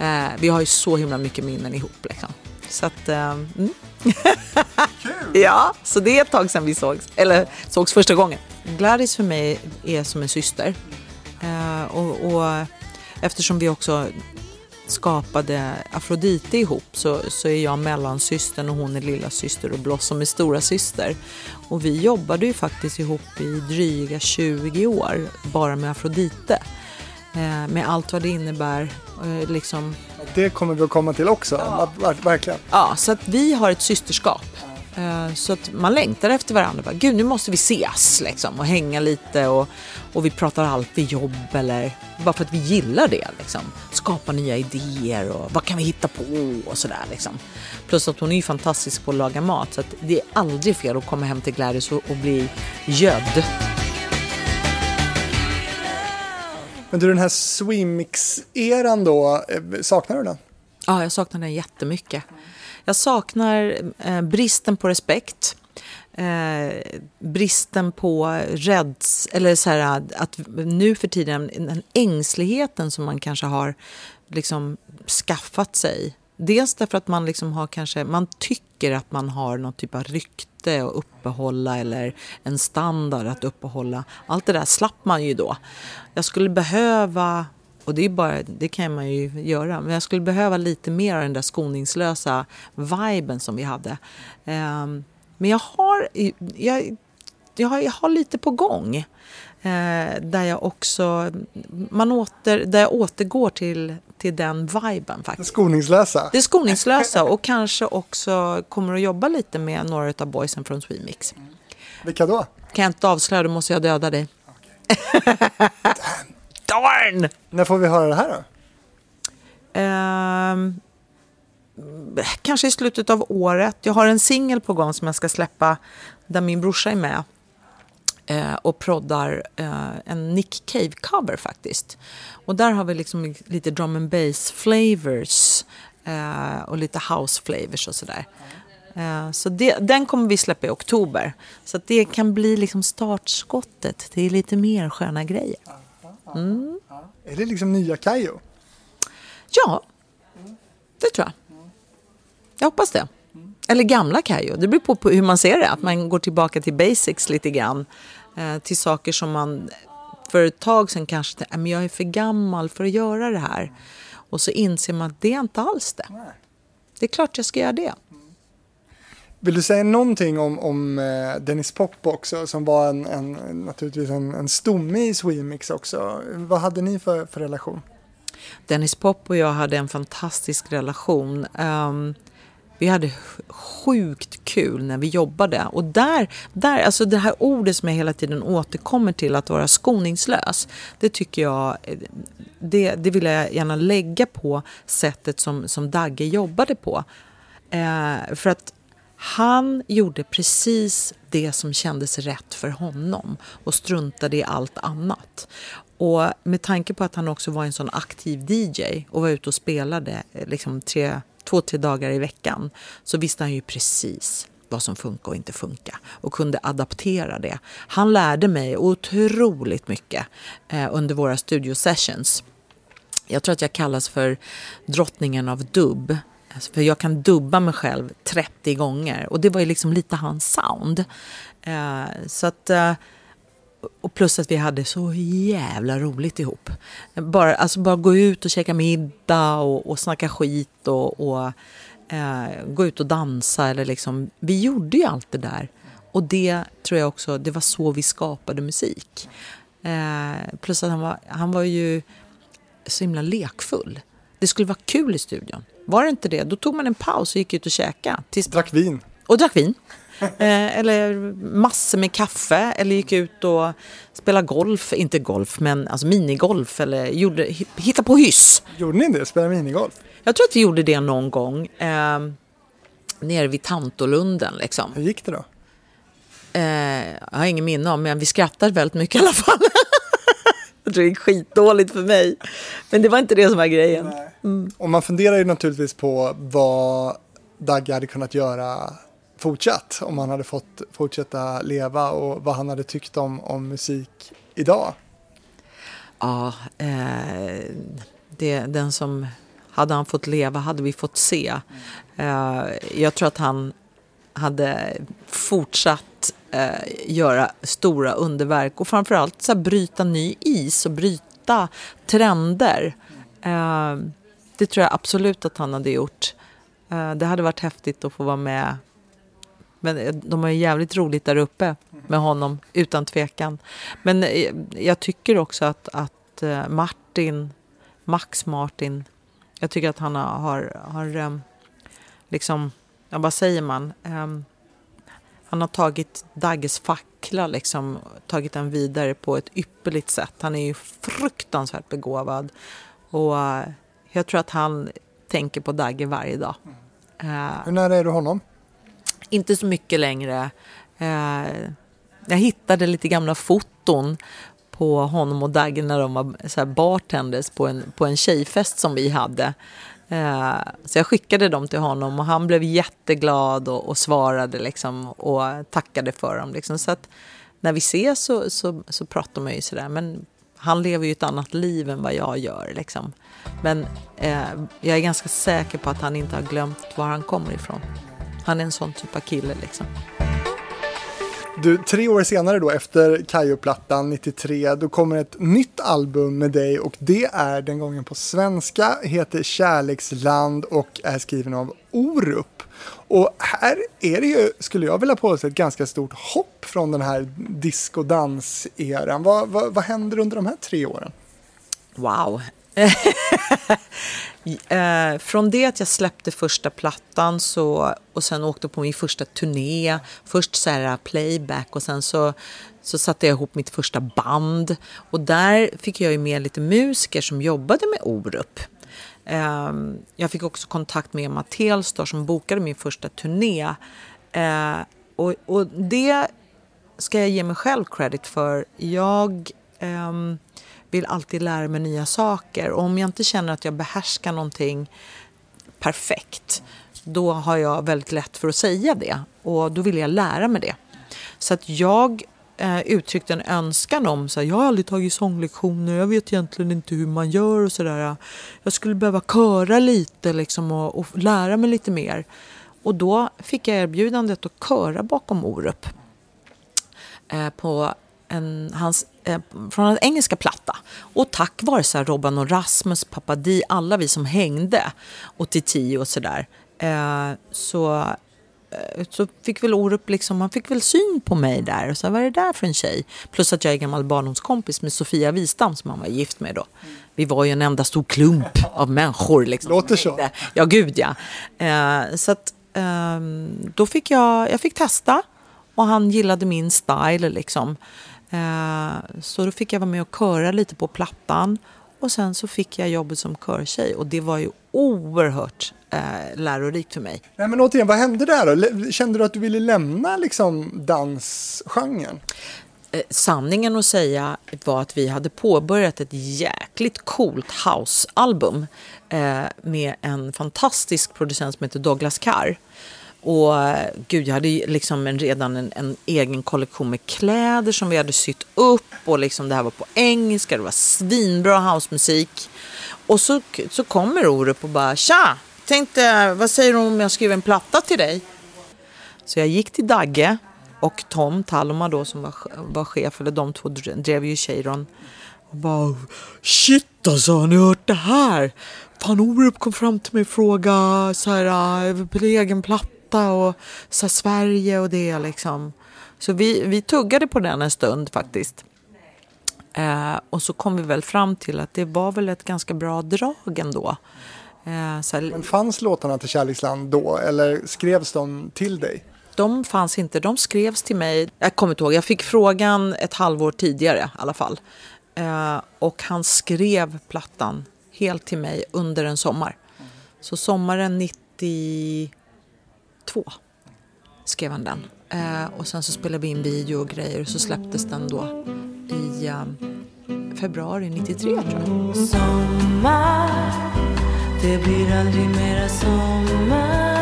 Eh, vi har ju så himla mycket minnen ihop liksom. Så att, eh, mm. Ja, så det är ett tag sedan vi sågs, eller sågs första gången. Gladys för mig är som en syster. Eh, och, och eftersom vi också skapade Afrodite ihop så, så är jag mellansystern och hon är lilla syster och Blossom är stora syster. Och vi jobbade ju faktiskt ihop i dryga 20 år bara med Afrodite. Eh, med allt vad det innebär. Eh, liksom, Det kommer vi att komma till också. Ver- Verkligen. Ja, så att vi har ett systerskap. Eh, Så att man längtar efter varandra. Bara, Gud, nu måste vi ses liksom, och hänga lite. Och, och vi pratar alltid jobb eller bara för att vi gillar det. Liksom. Skapa nya idéer och vad kan vi hitta på och sådär. Liksom. Plus att hon är ju fantastisk på att laga mat. Så att det är aldrig fel att komma hem till Gladys och, och bli gödd. Men du, den här Swimix-eran då, eh, saknar du den? Ja, jag saknar den jättemycket. Jag saknar eh, bristen på respekt. Eh, bristen på rädds... Eller så här, att nu för tiden, den ängsligheten som man kanske har liksom skaffat sig. Dels därför att man liksom har kanske, man tycker att man har någon typ av rykte att uppehålla eller en standard att uppehålla. Allt det där slapp man ju då. Jag skulle behöva och det, är bara, det kan man ju göra. Men jag skulle behöva lite mer av den där skoningslösa viben som vi hade. Ehm, men jag har, jag, jag, har, jag har lite på gång. Eh, där jag också man åter, där jag återgår till, till den viben faktiskt. Skoningslösa? Det skoningslösa och kanske också kommer att jobba lite med några av boysen från Swemix. Vilka då? Kan jag inte avslöja, då måste jag döda dig. Darn! När får vi höra det här då? Ehm, kanske i slutet av året. Jag har en singel på gång som jag ska släppa där min brorsa är med eh, och proddar eh, en Nick Cave-cover faktiskt. Och där har vi liksom lite drum and bass flavors eh, och lite house flavors och sådär. Så det, den kommer vi släppa i oktober. Så att det kan bli liksom startskottet till lite mer sköna grejer. Är det liksom nya Kayo? Ja, det tror jag. Jag hoppas det. Eller gamla Kayo. Det beror på, på hur man ser det. Att man går tillbaka till basics lite grann. Eh, till saker som man för ett tag sedan kanske tänkte, "Nej, men jag är för gammal för att göra det här. Och så inser man att det är inte alls det. Det är klart jag ska göra det. Vill du säga någonting om, om eh, Dennis Pop också, som var en, en, naturligtvis en, en stomme i Swemix också. Vad hade ni för, för relation? Dennis Pop och jag hade en fantastisk relation. Um, vi hade sjukt kul när vi jobbade. Och där, där, alltså det här ordet som jag hela tiden återkommer till, att vara skoningslös, det tycker jag, eh, det, det vill jag gärna lägga på sättet som, som Dagge jobbade på. Eh, för att han gjorde precis det som kändes rätt för honom och struntade i allt annat. Och med tanke på att han också var en sån aktiv DJ och var ute och spelade eh, liksom tre, två, tre dagar i veckan så visste han ju precis vad som funkar och inte funkar och kunde adaptera det. Han lärde mig otroligt mycket eh, under våra studio sessions. Jag tror att jag kallas för drottningen av dubb. Alltså, För jag kan dubba mig själv 30 gånger och det var ju liksom lite hans sound. Eh, så att, eh, och plus att vi hade så jävla roligt ihop. Bara, alltså bara gå ut och käka middag och, och snacka skit och, och eh, gå ut och dansa. Eller liksom, vi gjorde ju allt det där. Och det tror jag också, det var så vi skapade musik. Eh, plus att han var, han var ju så himla lekfull. Det skulle vara kul i studion. Var det inte det, då tog man en paus och gick ut och käkade. Tills, Drack vin. och drack vin. Eh, eller massor med kaffe. Eller gick ut och spelade golf. Inte golf, men alltså minigolf. Eller gjorde, hitta på hyss. Gjorde ni det? Spelade minigolf? Jag tror att vi gjorde det någon gång. Eh, nere vid Tantolunden liksom. Hur gick det då? Eh, jag har ingen minne om, men vi skrattade väldigt mycket i alla fall. jag tror det gick skitdåligt för mig. Men det var inte det som var grejen. Och man funderar ju naturligtvis på vad Dagge hade kunnat göra fortsatt om han hade fått fortsätta leva och vad han hade tyckt om, om musik idag. Ja, eh, det, den som... Hade han fått leva hade vi fått se. Eh, jag tror att han hade fortsatt eh, göra stora underverk och framförallt så här, bryta ny is och bryta trender. Eh, det tror jag absolut att han hade gjort. Eh, det hade varit häftigt att få vara med. Men eh, de har ju jävligt roligt där uppe med honom, utan tvekan. Men eh, jag tycker också att, att Martin, Max Martin, jag tycker att han har, har, liksom, ja, vad säger man? Ehm, han har tagit Dagges fackla, liksom, tagit den vidare på ett ypperligt sätt. Han är ju fruktansvärt begåvad. Och jag tror att han tänker på Dagge varje dag. Eh, Hur nära är du honom? inte så mycket längre. Eh, jag hittade lite gamla foton på honom och Dagge när de var så bartenders på en, på en tjejfest som vi hade. Eh, så jag skickade dem till honom och han blev jätteglad och, och svarade liksom och tackade för dem. Liksom. Så att när vi ses så, så, så pratar man ju sådär. Men han lever ju ett annat liv än vad jag gör. Liksom. Men eh, jag är ganska säker på att han inte har glömt var han kommer ifrån. Han är en sån typ av kille liksom. Du, tre år senare då, efter Kajo-plattan 93, då kommer ett nytt album med dig och det är den gången på svenska, heter Kärleksland och är skriven av Orup. Och här är det ju, skulle jag vilja påstå, ett ganska stort hopp från den här disco dans-eran. Vad, vad, vad händer under de här tre åren? Wow. eh, från det att jag släppte första plattan så, och sen åkte på min första turné, först så här playback och sen så, så satte jag ihop mitt första band. Och där fick jag ju med lite musiker som jobbade med Orup. Eh, jag fick också kontakt med Emma Telstar som bokade min första turné. Eh, och, och det ska jag ge mig själv credit för. Jag Um, vill alltid lära mig nya saker. Och om jag inte känner att jag behärskar någonting perfekt, då har jag väldigt lätt för att säga det. Och då vill jag lära mig det. Så att jag eh, uttryckte en önskan om, så här, jag har aldrig tagit sånglektioner, jag vet egentligen inte hur man gör och sådär. Jag skulle behöva köra lite liksom, och, och lära mig lite mer. Och då fick jag erbjudandet att köra bakom Orup eh, på en, hans, eh, från en engelska platta. Och tack vare så Robban och Rasmus, Papadi, alla vi som hängde, 83 och sådär, eh, så, eh, så fick väl Orup liksom, han fick väl syn på mig där. Och så, vad är det där för en tjej? Plus att jag är gammal barndomskompis med Sofia Wistam som han var gift med då. Vi var ju en enda stor klump av människor. Liksom, Låter så. Ja, gud ja. Eh, så att, ehm, då fick jag, jag fick testa och han gillade min style liksom. Eh, så då fick jag vara med och köra lite på plattan. Och sen så fick jag jobbet som körtjej och det var ju oerhört eh, lärorikt för mig. Nej men återigen, vad hände där då? Kände du att du ville lämna liksom dansgenren? Eh, sanningen att säga var att vi hade påbörjat ett jäkligt coolt house-album eh, med en fantastisk producent som heter Douglas Carr. Och gud, jag hade ju liksom en, redan en, en egen kollektion med kläder som vi hade sytt upp och liksom det här var på engelska, det var svinbra housemusik. Och så, så kommer Orup och bara tja, tänkte vad säger du om jag skriver en platta till dig? Så jag gick till Dagge och Tom Talma då som var, var chef, eller de två drev ju Cheiron. Och bara shit alltså, har ni hört det här? Fan Orup kom fram till mig och frågade så här, äh, på egen platta och så Sverige och det liksom. Så vi, vi tuggade på den en stund faktiskt. Eh, och så kom vi väl fram till att det var väl ett ganska bra drag ändå. Eh, så Men fanns låtarna till Kärleksland då eller skrevs de till dig? De fanns inte, de skrevs till mig. Jag kommer inte ihåg, jag fick frågan ett halvår tidigare i alla fall. Eh, och han skrev plattan helt till mig under en sommar. Så sommaren två, skrev han den. Eh, och sen så spelade vi in video och grejer och så släpptes den då i eh, februari 93 tror jag. Sommar, det blir aldrig mera sommar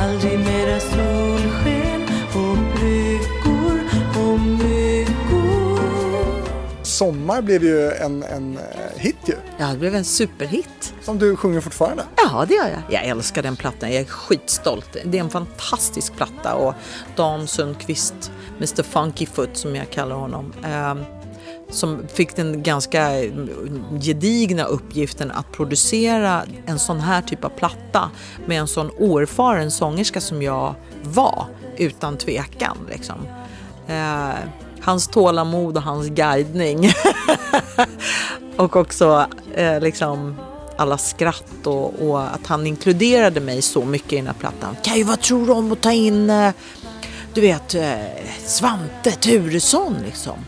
Aldrig mera solsken Sommar blev ju en, en eh, hit ju, Ja, det blev en superhit. som du sjunger fortfarande. Ja, det gör jag. Jag älskar den plattan. Jag är skitstolt. Det är en fantastisk platta och Dan Sundqvist, Mr Funky Foot som jag kallar honom, eh, som fick den ganska gedigna uppgiften att producera en sån här typ av platta med en sån oerfaren sångerska som jag var, utan tvekan. Liksom. Eh, hans tålamod och hans guidning. och också eh, liksom alla skratt och, och att han inkluderade mig så mycket i den här plattan. Kaj, vad tror du om att ta in, eh, du vet, eh, Svante Turesson liksom?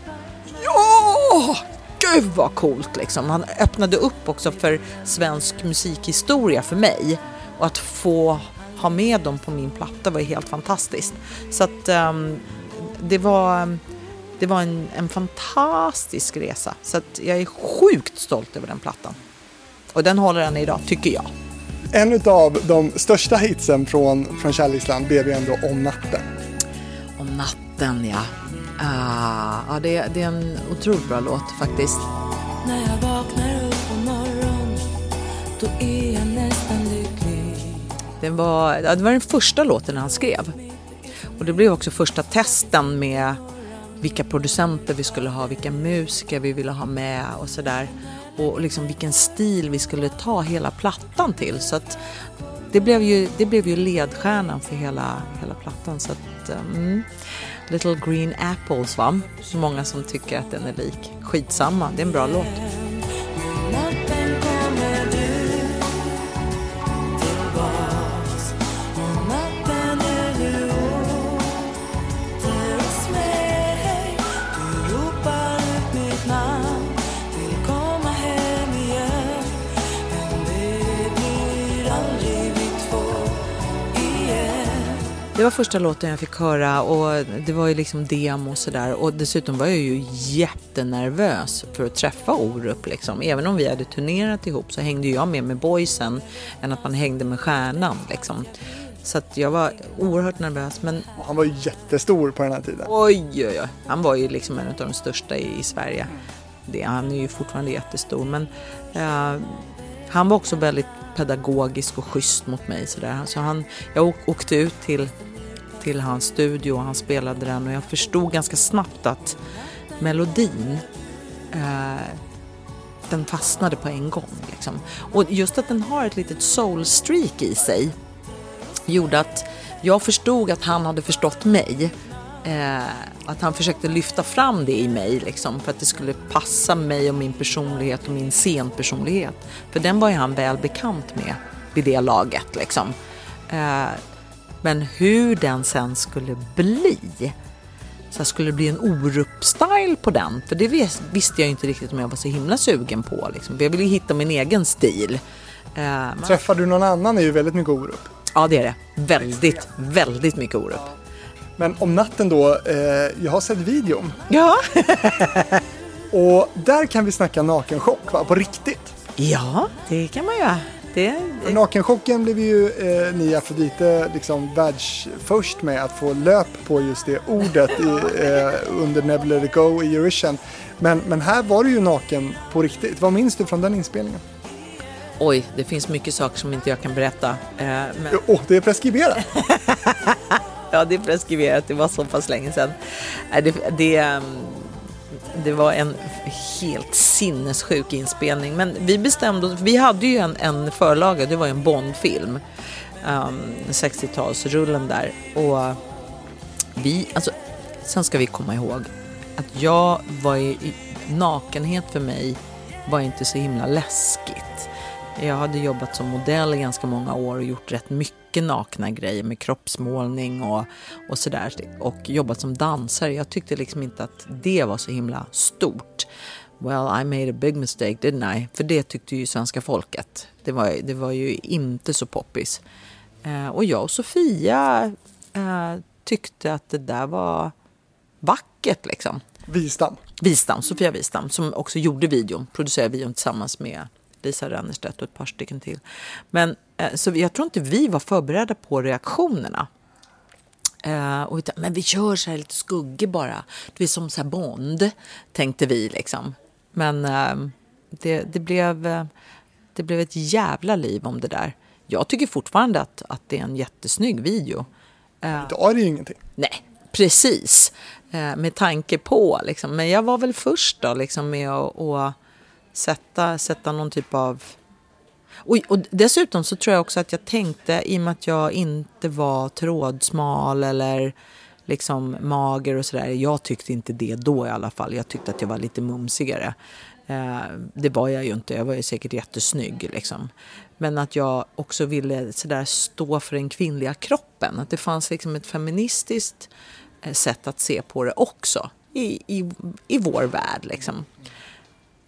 Ja! Gud vad coolt liksom. Han öppnade upp också för svensk musikhistoria för mig. Och att få ha med dem på min platta var helt fantastiskt. Så att um, det var... Ehm, det var en, en fantastisk resa. Så att jag är sjukt stolt över den plattan. Och den håller än idag, tycker jag. En av de största hitsen från, från Kärleksland blev ju ändå Om natten. Om natten, ja. Ah, ja det, det är en otroligt bra låt faktiskt. När jag vaknar upp på morgon Då är jag nästan lycklig Det var, ja, det var den första låten han skrev. Och det blev också första testen med vilka producenter vi skulle ha, vilka musiker vi ville ha med och sådär. Och liksom vilken stil vi skulle ta hela plattan till. Så att det blev ju, det blev ju ledstjärnan för hela, hela plattan. Så att, um, Little Green Apples va? Så många som tycker att den är lik. Skitsamma, det är en bra låt. Det var första låten jag fick höra och det var ju liksom demo och sådär. Och dessutom var jag ju jättenervös för att träffa Orup liksom. Även om vi hade turnerat ihop så hängde jag med med boysen än att man hängde med stjärnan liksom. Så att jag var oerhört nervös men Han var ju jättestor på den här tiden. oj, oj, oj. Han var ju liksom en av de största i, i Sverige. Det, han är ju fortfarande jättestor men eh, han var också väldigt pedagogisk och schysst mot mig. Så där. Så han, jag åk, åkte ut till, till hans studio och han spelade den och jag förstod ganska snabbt att melodin eh, den fastnade på en gång. Liksom. Och just att den har ett litet soul-streak i sig gjorde att jag förstod att han hade förstått mig. Eh, att han försökte lyfta fram det i mig liksom, för att det skulle passa mig och min personlighet och min scenpersonlighet. För den var ju han väl bekant med vid det laget. Liksom. Eh, men hur den sen skulle bli. Så skulle det bli en Orup-style på den? För det vis- visste jag inte riktigt om jag var så himla sugen på. Liksom. Jag ville hitta min egen stil. Eh, men- Träffar du någon annan är ju väldigt mycket Orup. Ja, det är det. Väldigt, väldigt mycket Orup. Men om natten då, eh, jag har sett videon. Ja. Och där kan vi snacka nakenchock, va? På riktigt. ja, det kan man göra. Det, För Nakenchocken blev ju eh, ni Afrodite liksom världsförst med att få löp på just det ordet i, eh, under Never Let It Go i Eurovision. Men, men här var du ju naken på riktigt. Vad minns du från den inspelningen? oj, det finns mycket saker som inte jag kan berätta. Eh, men, Åh, det är preskriberat! ja, det är preskriberat. Det var så pass länge sedan. Nej, Det, det, ehm, det var en helt sinnessjuk inspelning. Men vi bestämde oss, vi hade ju en, en förlaga, det var ju en Bondfilm. Ehm, um, 60-talsrullen där. Och vi, alltså, sen ska vi komma ihåg att jag var ju, nakenhet för mig var inte så himla läskigt. Jag hade jobbat som modell i ganska många år och gjort rätt mycket nakna grejer med kroppsmålning och, och sådär. Och jobbat som dansare. Jag tyckte liksom inte att det var så himla stort. Well, I made a big mistake, didn't I? För det tyckte ju svenska folket. Det var, det var ju inte så poppis. Eh, och jag och Sofia eh, tyckte att det där var vackert liksom. Wistam. Wistam, Sofia Wistam, som också gjorde videon, producerade videon tillsammans med Lisa Rönnerstedt och ett par stycken till. Men eh, så jag tror inte vi var förberedda på reaktionerna. Eh, och tänkte, men vi kör så här lite skuggig bara. Det är som så Bond, tänkte vi liksom. Men eh, det, det, blev, det blev ett jävla liv om det där. Jag tycker fortfarande att, att det är en jättesnygg video. Idag är det ju ingenting. Nej, precis. Med tanke på liksom. Men jag var väl först då liksom med att sätta, sätta någon typ av... Och, och dessutom så tror jag också att jag tänkte, i och med att jag inte var trådsmal eller liksom mager och sådär. Jag tyckte inte det då i alla fall. Jag tyckte att jag var lite mumsigare. Eh, det var jag ju inte. Jag var ju säkert jättesnygg liksom. Men att jag också ville sådär stå för den kvinnliga kroppen. Att det fanns liksom ett feministiskt eh, sätt att se på det också. I, i, i vår värld liksom.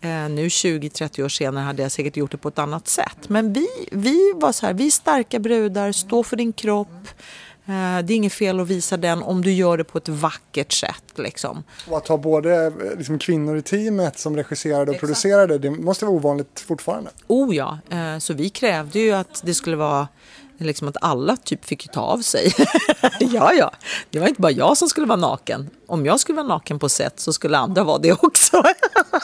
Eh, nu 20-30 år senare hade jag säkert gjort det på ett annat sätt. Men vi, vi var så här, vi är starka brudar, stå för din kropp. Eh, Det är inget fel att visa den om du gör det på ett vackert sätt. Liksom. Och att ha både eh, liksom, kvinnor i teamet som regisserade och producerade, det måste vara ovanligt fortfarande. Oh ja, så vi krävde ju att det skulle vara liksom att alla typ fick ta av sig. ja, ja, det var inte bara jag som skulle vara naken. Om jag skulle vara naken på set så skulle andra vara det också.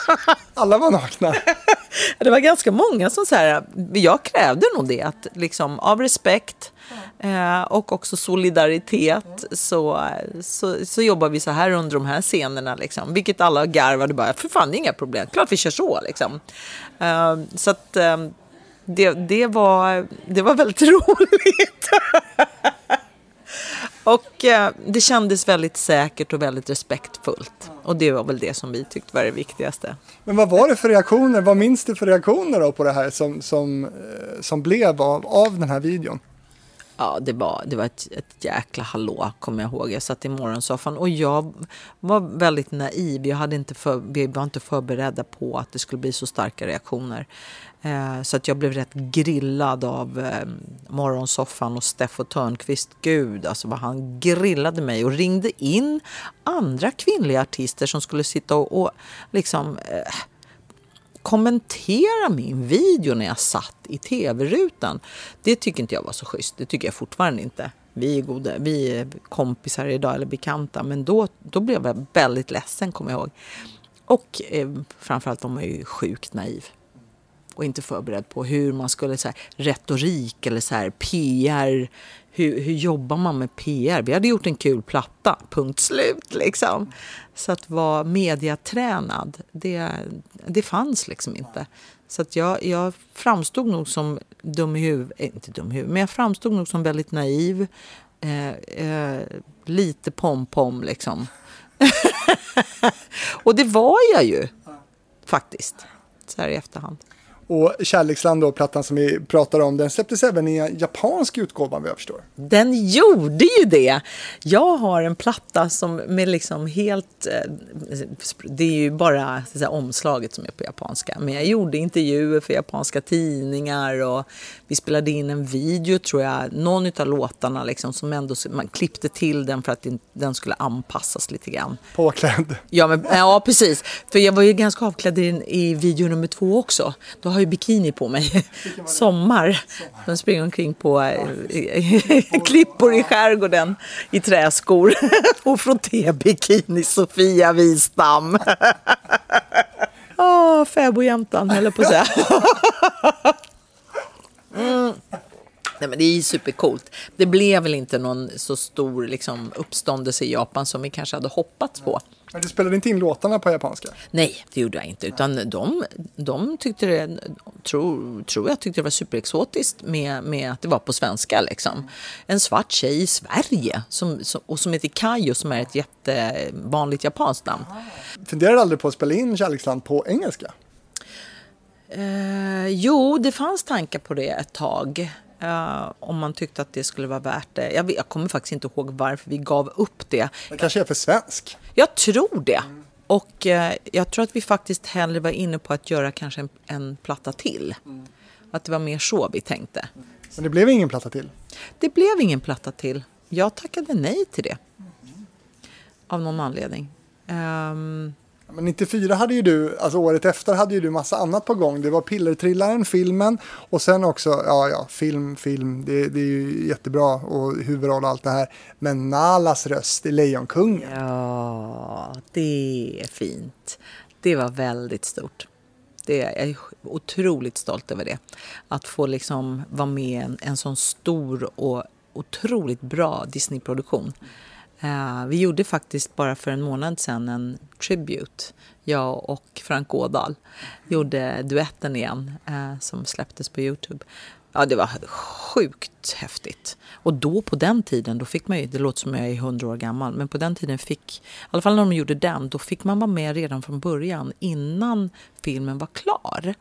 Alla var nakna. det var ganska många som så här, jag krävde nog det, att liksom av respekt eh, och också solidaritet så, så, så jobbar vi så här under de här scenerna. Liksom. Vilket alla garvade bara, för fan det är inga problem, klart vi kör så. Liksom. Eh, så att eh, det, det, var, det var väldigt roligt. Och eh, det kändes väldigt säkert och väldigt respektfullt. Och det var väl det som vi tyckte var det viktigaste. Men vad var det för reaktioner? Vad minns du för reaktioner då på det här som, som, eh, som blev av, av den här videon? Ja, det var, det var ett, ett jäkla hallå, kommer jag ihåg. Jag satt i morgonsoffan och jag var väldigt naiv. Jag hade inte för, vi var inte förberedda på att det skulle bli så starka reaktioner. Eh, så att jag blev rätt grillad av eh, morgonsoffan och Steffo Törnqvist. Gud, alltså vad han grillade mig och ringde in andra kvinnliga artister som skulle sitta och, och liksom eh, kommentera min video när jag satt i tv-rutan. Det tycker inte jag var så schysst. Det tycker jag fortfarande inte. Vi är, goda, vi är kompisar idag, eller bekanta. Men då, då blev jag väldigt ledsen, kommer jag ihåg. Och eh, framförallt, var man ju sjukt naiv. Och inte förberedd på hur man skulle, så här, retorik eller så här, PR. Hur, hur jobbar man med PR? Vi hade gjort en kul platta, punkt slut. Liksom. Så att vara mediatränad, det, det fanns liksom inte. Så att jag, jag framstod nog som dum i huvudet, eh, inte dum i huvudet, men jag framstod nog som väldigt naiv. Eh, eh, lite pom-pom liksom. Och det var jag ju faktiskt, så här i efterhand. Och Kärleksland då, plattan som vi pratar om, den släpptes även i en japansk utgåva vad jag förstår. Den gjorde ju det. Jag har en platta som med liksom helt... eh, Det är ju bara säga, omslaget som är på japanska. Men jag gjorde intervjuer för japanska tidningar och vi spelade in en video tror jag. Någon av låtarna liksom som ändå... Man klippte till den för att den- den skulle anpassas lite grann. Påklädd. Ja, men, ja, precis. För jag var ju ganska avklädd i, i video nummer två också. Då har jag ju bikini på mig. Sommar. De springer omkring på eh, klippor i skärgården i träskor. Och frotté-bikini, Sofia Wistam. Åh, fäbodjäntan, höll jag på att säga. Mm. Nej, men det är supercoolt. Det blev väl inte någon så stor liksom, uppståndelse i Japan som vi kanske hade hoppats på. Men du spelade inte in låtarna på japanska? Nej, det gjorde jag inte. Utan de, de tyckte det, tror, tror jag tyckte det var superexotiskt med, med att det var på svenska. Liksom. En svart tjej i Sverige som, som, och som heter Kayo som är ett jättevanligt japanskt namn. Funderar du aldrig på att spela in Kärleksland på engelska? Eh, jo, det fanns tankar på det ett tag. Eh, om man tyckte att det skulle vara värt det. Jag, jag kommer faktiskt inte ihåg varför vi gav upp det. Det kanske är för svensk? Jag tror det. Och eh, jag tror att vi faktiskt hellre var inne på att göra kanske en, en platta till. Att det var mer så vi tänkte. Men det blev ingen platta till? Det blev ingen platta till. Jag tackade nej till det. Av någon anledning. Ehm, men 94 hade ju du, alltså året efter hade ju du massa annat på gång. Det var Pillertrillaren, filmen och sen också, ja ja, film, film, det, det är ju jättebra och huvudroll och allt det här. Men Nalas röst i Lejonkungen. ja, det är fint. Det var väldigt stort. Det är, jag är otroligt stolt över det. Att få liksom vara med i en, en sån stor och otroligt bra Disney-produktion. Eh, vi gjorde faktiskt bara för en månad sedan en tribute. Jag och Frank Ådahl gjorde duetten igen eh, som släpptes på Youtube. Ja, det var sjukt häftigt. Och då på den tiden, då fick man ju, det låter som jag är hundra år gammal, men på den tiden fick, i alla fall när de gjorde den, då fick man vara med redan från början innan filmen var klar.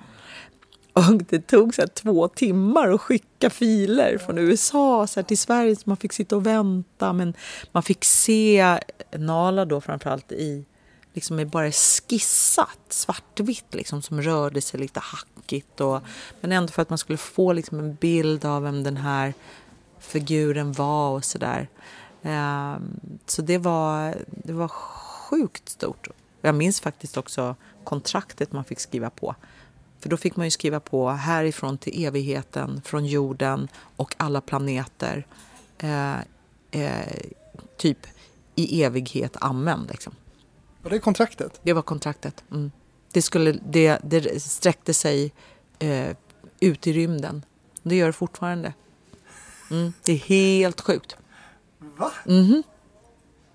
Och det tog så här två timmar att skicka filer från USA så här till Sverige. Så man fick sitta och vänta. Men man fick se Nala då framförallt i liksom är bara skissat svartvitt liksom som rörde sig lite hackigt. Och, men ändå för att man skulle få liksom en bild av vem den här figuren var och sådär. Eh, så det var, det var sjukt stort. Jag minns faktiskt också kontraktet man fick skriva på. För då fick man ju skriva på härifrån till evigheten, från jorden och alla planeter. Eh, eh, typ i evighet, amen. Liksom. Var det kontraktet? Det var kontraktet. Mm. Det, skulle, det, det sträckte sig eh, ut i rymden. Det gör det fortfarande. Mm. Det är helt sjukt. Va?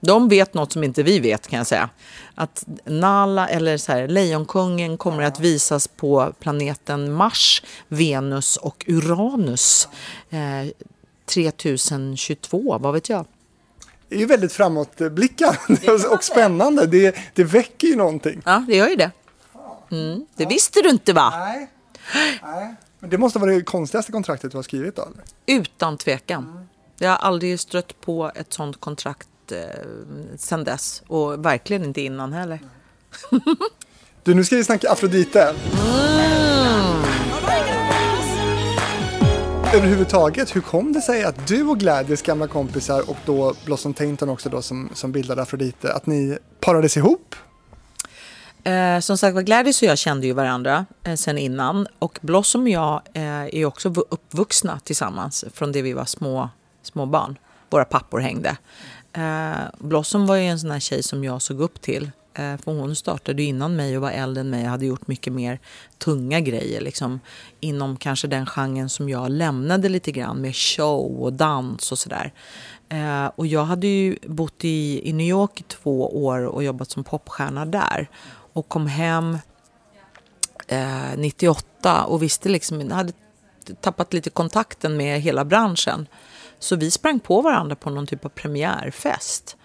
De vet något som inte vi vet kan jag säga. Att Nala, eller så här, Lejonkungen kommer att visas på planeten Mars, Venus och Uranus eh, 3022, vad vet jag. Det är ju väldigt framåtblickande och spännande. Det, det väcker ju någonting. Ja, det gör ju det. Mm. Det visste du inte va? Nej. Nej. Men det måste vara det konstigaste kontraktet du har skrivit då? Eller? Utan tvekan. Jag har aldrig stött på ett sånt kontrakt eh, sen dess. Och verkligen inte innan heller. Du, nu ska vi snacka Afrodite. Överhuvudtaget, hur kom det sig att du och Gladys gamla kompisar och då Blossom Tainton också då som, som bildade Afrodite, att ni parades ihop? Eh, som sagt var, Gladys och jag kände ju varandra eh, sen innan. Och Blossom och jag eh, är också vu- uppvuxna tillsammans från det vi var små, små barn. Våra pappor hängde. Eh, Blossom var ju en sån här tjej som jag såg upp till. Eh, för hon startade innan mig och var äldre än mig och hade gjort mycket mer tunga grejer. Liksom, inom kanske den genren som jag lämnade lite grann med show och dans och sådär. Eh, och jag hade ju bott i, i New York i två år och jobbat som popstjärna där. Och kom hem eh, 98 och visste liksom, hade tappat lite kontakten med hela branschen. Så vi sprang på varandra på någon typ av premiärfest.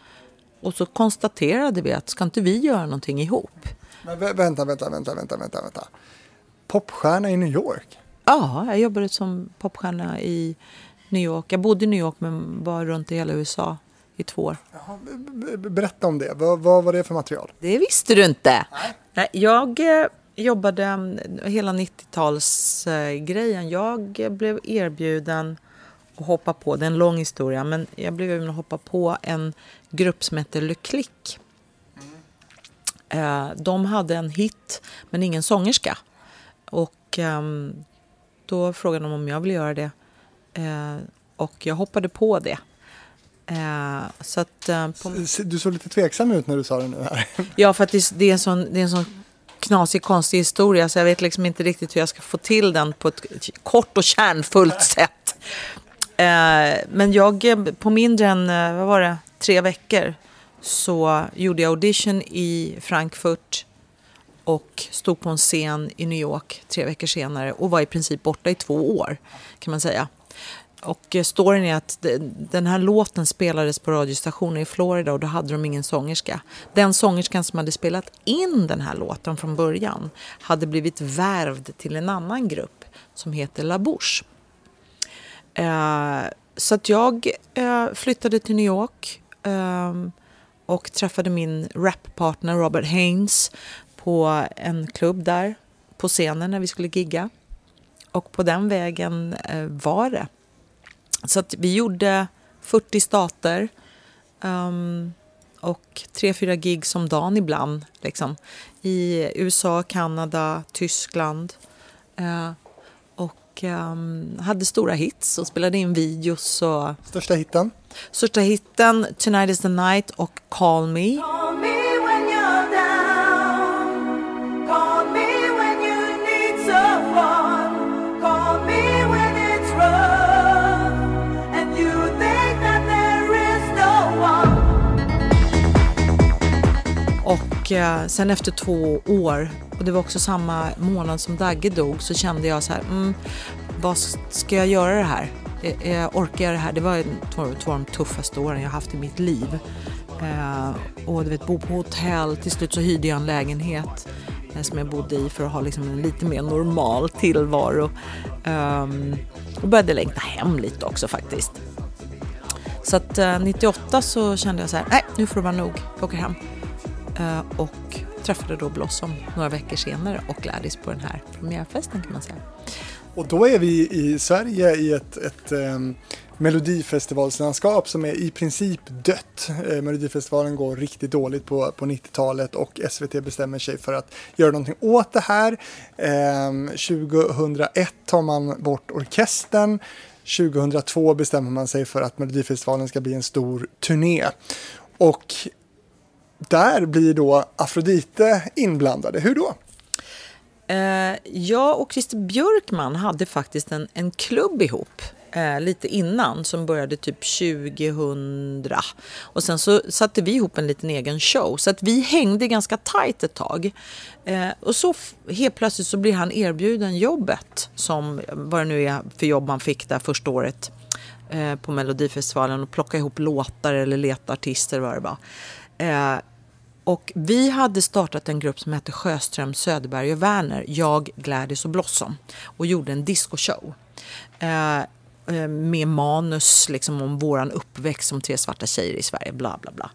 Och så konstaterade vi att ska inte vi göra någonting ihop? Men vä- vänta, vänta, vänta, vänta, vänta, vänta. Popstjärna i New York? Ja, jag jobbade som popstjärna i New York. Jag bodde i New York men var runt i hela USA i två år. B- Berätta om det. Vad, vad var det för material? Det visste du inte. Nej. Jag eh, jobbade mm, hela 90-talsgrejen. Jag blev erbjuden att hoppa på, det är en lång historia, men jag blev erbjuden att hoppa på en grupp som heter Le Click. Eh, De hade en hit, men ingen sångerska. Och ehm, då frågade de om jag ville göra det. Eh, Och jag hoppade på det. Eh, Så att på Du såg lite tveksam ut när du sa det nu här. Ja, för att det, det, är en sån, det är en sån knasig, konstig historia så jag vet liksom inte riktigt hur jag ska få till den på ett kort och kärnfullt sätt. Eh, men jag, på mindre än, eh, vad var det, tre veckor så gjorde jag audition i Frankfurt och stod på en scen i New York tre veckor senare och var i princip borta i två år kan man säga. Och eh, storyn är att den här låten spelades på radiostationer i Florida och då hade de ingen sångerska. Den sångerskan som hade spelat in den här låten från början hade blivit värvd till en annan grupp som heter La Bouche. Eh, så att jag eh, flyttade till New York eh, och träffade min rappartner Robert Haynes på en klubb där på scenen när vi skulle gigga. Och på den vägen eh, var det. Så att vi gjorde 40 stater um, ehm, och tre, fyra gig om dagen ibland. Liksom. I USA, Kanada, Tyskland. Eh, och ehm, hade stora hits och spelade in videos. Och Största hitten? största hitten Tonight is the night och Call me. Call me Och eh, sen efter två år, och det var också samma månad som Dagge dog, så kände jag så här, mm, vad ska jag göra det här? Eh, eh, orkar jag det här? Det var två, två av de tuffaste åren jag haft i mitt liv. Eh, och du vet, bo på hotell, till slut så hyrde jag en lägenhet eh, som jag bodde i för att ha liksom en lite mer normal tillvaro. Ehm, och började längta hem lite också faktiskt. Så att eh, 98 så kände jag så här, nej nu får det vara nog, jag åker hem. Eh, och träffade då Blossom några veckor senare och Gladys på den här premiärfesten kan man säga. Och då är vi i Sverige i ett, ett ehm, melodifestivalslandskap som är i princip dött. Eh, Melodifestivalen går riktigt dåligt på, på 90-talet och SVT bestämmer sig för att göra någonting åt det här. Eh, 2001 tar man bort orkestern. 2002 bestämmer man sig för att Melodifestivalen ska bli en stor turné. Och där blir då Afrodite inblandade. Hur då? Eh, jag och Christer Björkman hade faktiskt en, en klubb ihop eh, lite innan som började typ 2000. Och sen så satte vi ihop en liten egen show så att vi hängde ganska tajt ett tag. Eh, och så helt plötsligt så blir han erbjuden jobbet som vad det nu är för jobb man fick där första året eh, på Melodifestivalen och plocka ihop låtar eller leta artister vad det var. Eh, och vi hade startat en grupp som hette Sjöström, Söderberg och Werner, jag, Gladys och Blossom och gjorde en discoshow. Eh, eh, med manus liksom, om våran uppväxt som tre svarta tjejer i Sverige, bla bla bla.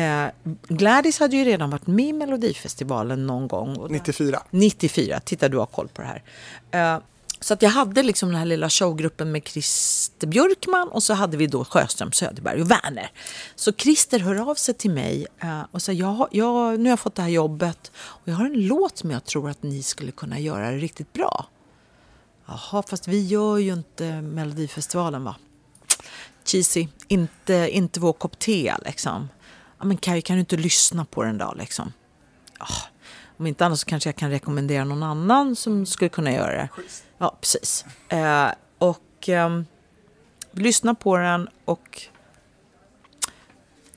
Eh, Gladys hade ju redan varit med i Melodifestivalen någon gång. Och 94. 94, titta du har koll på det här. Eh, så att jag hade liksom den här lilla showgruppen med Christer Björkman och så hade vi då Sjöström, Söderberg och Werner. Så Christer hör av sig till mig eh, och säger jag, jag, nu har jag fått det här jobbet och jag har en låt som jag tror att ni skulle kunna göra det riktigt bra. Jaha, fast vi gör ju inte Melodifestivalen va? Cheesy, inte, inte vår kopp te liksom. Ja, men Kaj, kan du inte lyssna på den då liksom? Ja, om inte annat så kanske jag kan rekommendera någon annan som skulle kunna göra det. Ja, precis. Eh, och vi lyssnade på den och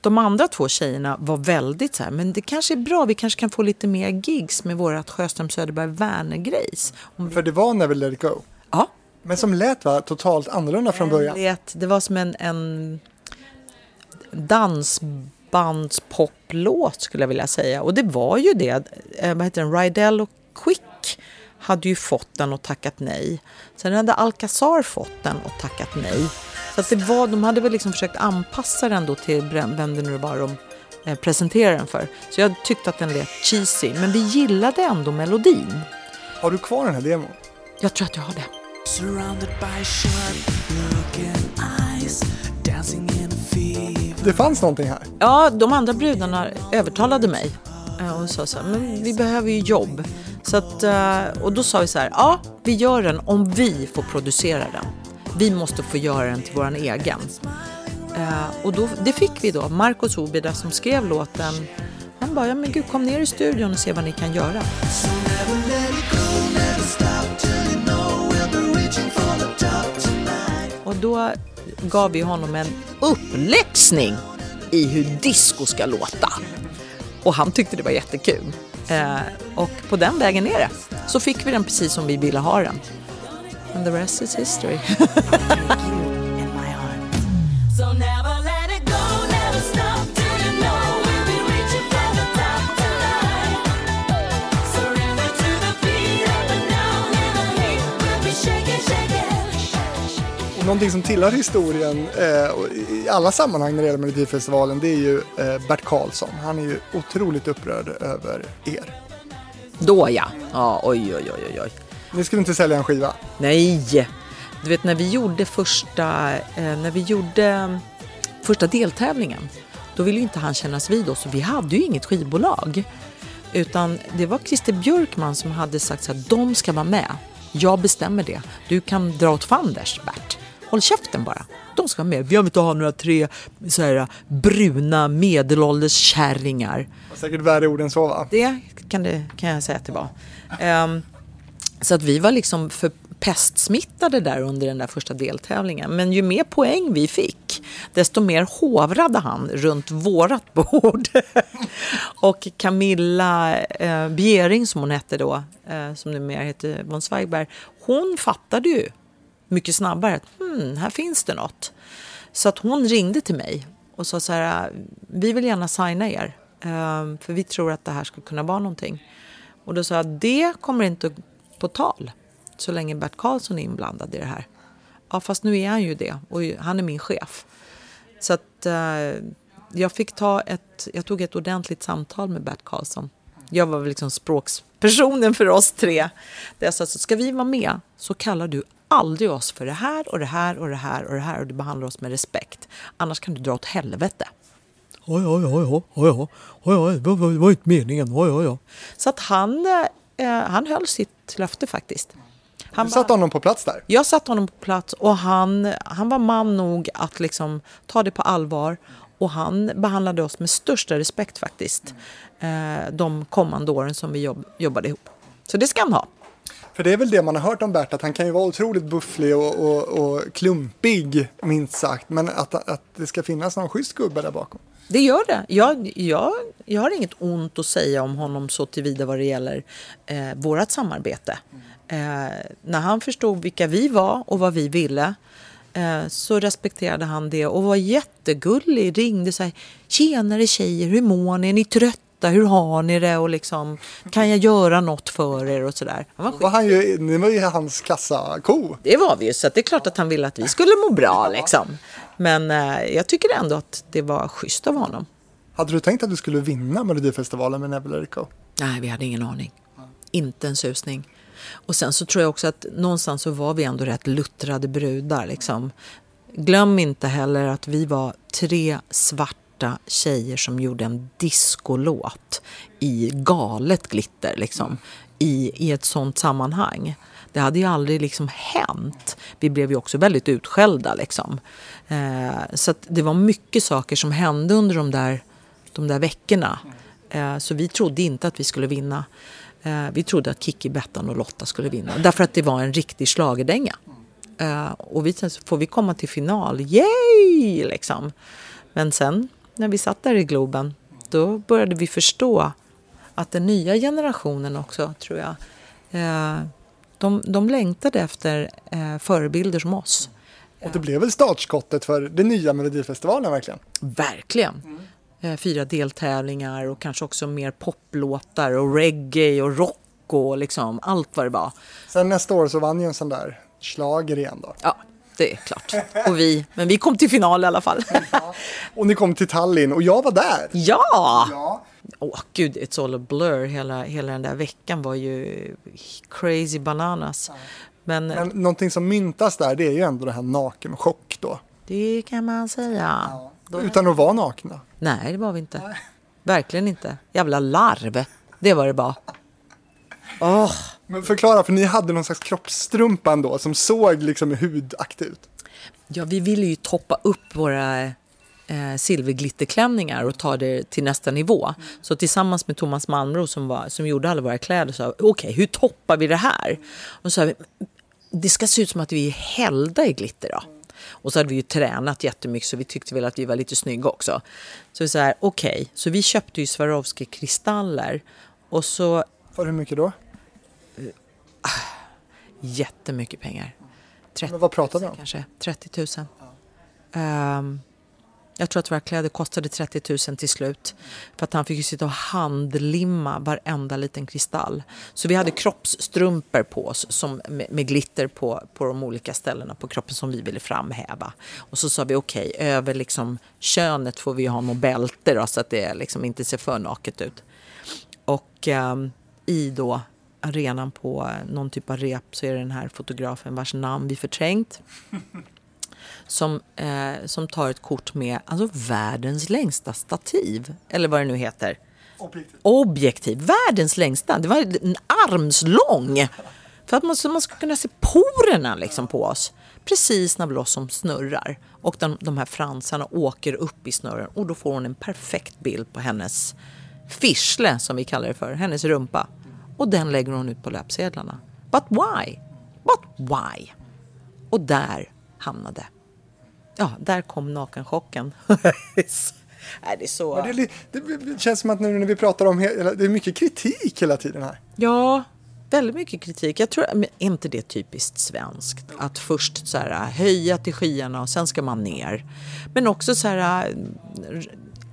de andra två tjejerna var väldigt så här, men det kanske är bra, vi kanske kan få lite mer gigs med vårat Sjöström Söderberg Werner-grejs. Vi- För det var Never Let It Go. Ja, Men som lät va, totalt annorlunda från början. Det, det var som en, en dansbandspop-låt skulle jag vilja säga. Och det var ju det. Eh, vad heter den? Rydell och Quick hade ju fått den och tackat nej. Sen hade Alcazar fått den och tackat nej. Så att det var, de hade väl liksom försökt anpassa den då till vem det nu var de eh, presenterade den för. Så jag tyckte att den lät cheesy. Men vi gillade ändå melodin. Har du kvar den här demon? Jag tror att jag har det. Det fanns någonting här. Ja, de andra brudarna övertalade mig eh, och sa så här, men vi behöver ju jobb. Så att, eh, och då sa vi så här, ja, vi gör den om vi får producera den. Vi måste få göra den till våran egen. Eh, och då, det fick vi då. Marcos Obida som skrev låten, han bara, ja men gud, kom ner i studion och se vad ni kan göra. Då gav vi honom en uppläxning i hur disco ska låta. Och han tyckte det var jättekul. Eh, och på den vägen är det. Så fick vi den precis som vi ville ha den. And the rest is history. någonting som tillhör historien eh, i alla sammanhang när det gäller Melodifestivalen det är ju eh, Bert Karlsson. Han är ju otroligt upprörd över er. Då ja. Ja, oj, oj, oj, oj. Ni skulle inte sälja en skiva. Nej! Du vet när vi gjorde första, eh, när vi gjorde mm, första deltävlingen, då ville ju inte han kännas vid oss och vi hade ju inget skivbolag. Utan det var Christer Björkman som hade sagt så här, de ska vara med. Jag bestämmer det. Du kan dra åt fanders, Bert. Håll käften bara. De ska med. Vi vill inte ha några tre så här, bruna medelålders kärringar. Säkert värre ord än så va? Det kan, det, kan jag säga att det var. Ehm, så att vi var liksom för pestsmittade där under den där första deltävlingen. Men ju mer poäng vi fick, desto mer hovrade han runt vårat bord. och Camilla eh, Bjering, som hon hette då, eh, som numera heter von Zweigbergk, hon fattade ju mycket snabbare att hmm, här finns det något. Så att hon ringde till mig och sa så här, vi vill gärna signa er. Ehm, för vi tror att det här ska kunna vara någonting. Och då sa jag, det kommer inte på tal så länge Bert Karlsson är inblandad i det här. Ja, fast nu är han ju det och han är min chef. Så att eh, jag fick ta ett, jag tog ett ordentligt samtal med Bert Karlsson. Jag var väl liksom språkspersonen för oss tre. Där jag sa, så ska vi vara med så kallar du aldrig oss för det här och det här och det här och det här och du behandlar oss med respekt. Annars kan du dra åt helvete. Ja, ja, ja, ja, ja, ja, ja, det var, inte meningen. Ja, ja, ja. Så att han, eh, han höll sitt löfte faktiskt. Han Du satte honom på plats där. Jag satte honom på plats och han, han var man nog att liksom ta det på allvar. Och han behandlade oss med största respekt faktiskt. Eh, de kommande åren som vi jobb, jobbade ihop. Så det ska han ha. För det är väl det man har hört om Bert, att han kan ju vara otroligt bufflig och, och, och klumpig, minst sagt. Men att, att det ska finnas någon schysst gubbe där bakom. Det gör det. Jag, jag, jag har inget ont att säga om honom så tillvida vad det gäller eh, vårt samarbete. Eh, när han förstod vilka vi var och vad vi ville eh, så respekterade han det och var jättegullig. Ringde så här, tjenare tjejer, hur mår ni? Är ni trötta? Hur har ni det? Och liksom, kan jag göra något för er? Och sådär. Han var han ju, ni var ju hans kassako. det var vi ju, så det är klart att han ville att vi skulle må bra. Liksom. Men eh, jag tycker ändå att det var schysst av honom. Hade du tänkt att du skulle vinna Melodifestivalen med It Go? Nej, vi hade ingen aning. Inte en susning. Och sen så tror jag också att någonstans så var vi ändå rätt luttrade brudar. Liksom. Glöm inte heller att vi var tre svarta tjejer som gjorde en discolåt i galet glitter. Liksom, i, I ett sånt sammanhang. Det hade ju aldrig liksom hänt. Vi blev ju också väldigt utskällda. Liksom. Eh, så att det var mycket saker som hände under de där, de där veckorna. Eh, så vi trodde inte att vi skulle vinna. Eh, vi trodde att Kiki, Bettan och Lotta skulle vinna. Därför att det var en riktig schlagerdänga. Eh, och vi tänkte, får vi komma till final? Yay! Liksom. Men sen när vi satt där i Globen, då började vi förstå att den nya generationen också, tror jag, eh, de, de längtade efter eh, förebilder som oss. Och det blev väl startskottet för den nya Melodifestivalen verkligen. Verkligen. Eh, fyra deltävlingar och kanske också mer poplåtar och reggae och rock och liksom allt vad det var. Sen nästa år så vann ju en sån där schlager igen då. Ja, det är klart. Och vi, men vi kom till final i alla fall. Och ni kom till Tallinn och jag var där. ja! Ja. Åh gud, it's all a blur. Hela, hela den där veckan var ju crazy bananas. Men, Men någonting som myntas där det är ju ändå det här nakenchock då. det kan man säga. Då- Utan att vara nakna. Nej, det var vi inte. Verkligen inte. Jävla larv. Det var det bara. Åh, Men förklara, för ni hade någon slags kroppsstrumpa ändå som såg liksom hudaktig ut. Ja, vi ville ju toppa upp våra eh, silverglitterklänningar och ta det till nästa nivå. Så tillsammans med Thomas Malmro som, var, som gjorde alla våra kläder sa okej, hur toppar vi det här? Och så vi, det ska se ut som att vi är hällda i glitter då. Och så hade vi ju tränat jättemycket så vi tyckte väl att vi var lite snygga också. Så vi sa, okej, så vi köpte ju Swarovski-kristaller och så För hur mycket då? Jättemycket pengar. 30 Men vad pratar vi om? kanske 30 000. Ehm, jag tror att våra kläder kostade 30 000 till slut. För att han fick ju sitta och handlimma varenda liten kristall. Så vi hade kroppsstrumpor på oss som, med, med glitter på, på de olika ställena på kroppen som vi ville framhäva. Och så sa vi okej, över liksom könet får vi ha något bälte då, så att det liksom inte ser för naket ut. Och ehm, i då arenan på någon typ av rep så är det den här fotografen vars namn vi förträngt. Som, eh, som tar ett kort med alltså, världens längsta stativ. Eller vad det nu heter. Objektiv. Världens längsta. Det var en armslång. För att man, så man ska kunna se porerna liksom på oss. Precis när Blossom snurrar. Och de, de här fransarna åker upp i snurren. Och då får hon en perfekt bild på hennes fischle, som vi kallar det för. Hennes rumpa. Och den lägger hon ut på löpsedlarna. But why? But why? Och där hamnade. Ja, där kom nakenchocken. Nej, det är så... Det, det känns som att nu när vi pratar om, det är mycket kritik hela tiden här. Ja, väldigt mycket kritik. Jag tror, är inte det typiskt svenskt? Att först så här, höja till skyarna och sen ska man ner. Men också så här,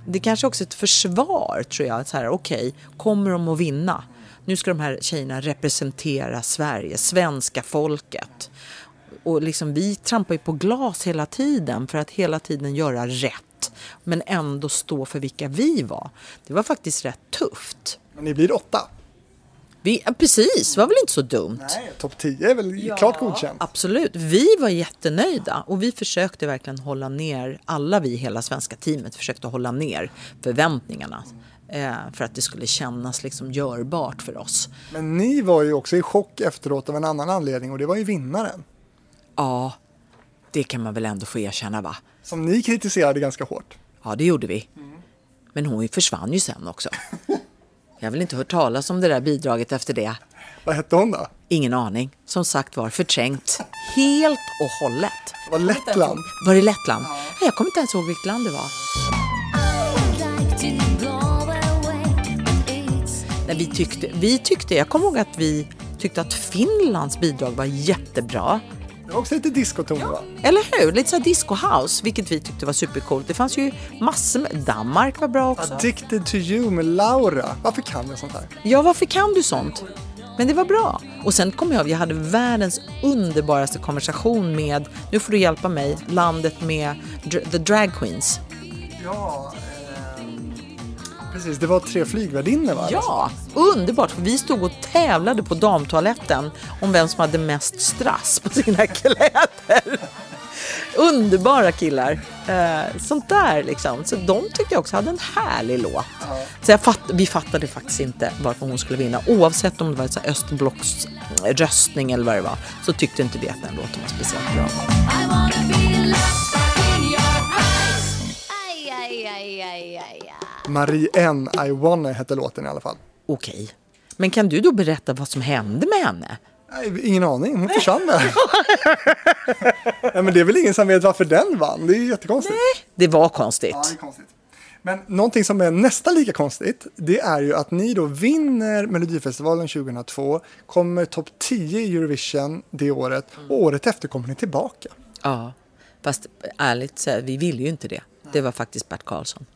det kanske också är ett försvar tror jag. Okej, kommer de att vinna? Nu ska de här tjejerna representera Sverige, svenska folket. Och liksom, vi trampar ju på glas hela tiden för att hela tiden göra rätt. Men ändå stå för vilka vi var. Det var faktiskt rätt tufft. Men ni blir åtta. Vi, ja, precis, det var väl inte så dumt? Nej, topp 10 är väl klart godkänt. Absolut, vi var jättenöjda och vi försökte verkligen hålla ner, alla vi, hela svenska teamet försökte hålla ner förväntningarna. Eh, för att det skulle kännas liksom görbart för oss. Men ni var ju också i chock efteråt av en annan anledning och det var ju vinnaren. Ja, det kan man väl ändå få erkänna va? Som ni kritiserade ganska hårt. Ja, det gjorde vi. Men hon försvann ju sen också. Jag väl inte hört talas om det där bidraget efter det. Vad hette hon då? Ingen aning. Som sagt var förträngt. Helt och hållet. Det var Lettland. Var det Lettland? Nej, Jag kommer inte ens ihåg vilket land det var. Nej, vi, tyckte, vi tyckte, jag kommer ihåg att vi tyckte att Finlands bidrag var jättebra. Också lite discotoner va? Eller hur? Lite så här disco house, vilket vi tyckte var supercoolt. Det fanns ju massor med... Danmark var bra också. Addicted to you med Laura. Varför kan jag sånt här? Ja, varför kan du sånt? Men det var bra. Och sen kom jag ihåg, jag hade världens underbaraste konversation med, nu får du hjälpa mig, landet med dr- The Drag Queens. Ja, precis. Det var tre flygvärdinnor va? Ja, underbart. För vi stod och tävlade på damtoaletten om vem som hade mest strass på sina kläder. Underbara killar. Eh, sånt där liksom. Så de tyckte jag också hade en härlig låt. Så jag fatt, vi fattade faktiskt inte varför hon skulle vinna. Oavsett om det var ett så här östblocks röstning eller vad det var. Så tyckte inte vi att den låten var speciellt bra. Marie N. I wanna hette låten i alla fall. Okej. Men kan du då berätta vad som hände med henne? Nej, ingen aning, hon försvann där. Nej, men det är väl ingen som vet varför den vann, det är jättekonstigt. Det var konstigt. Ja, det är konstigt. Men någonting som är nästan lika konstigt, det är ju att ni då vinner Melodifestivalen 2002, kommer topp 10 i Eurovision det året och året efter kommer ni tillbaka. Ja, fast ärligt så vi ville ju inte det. Det var faktiskt Bert Karlsson.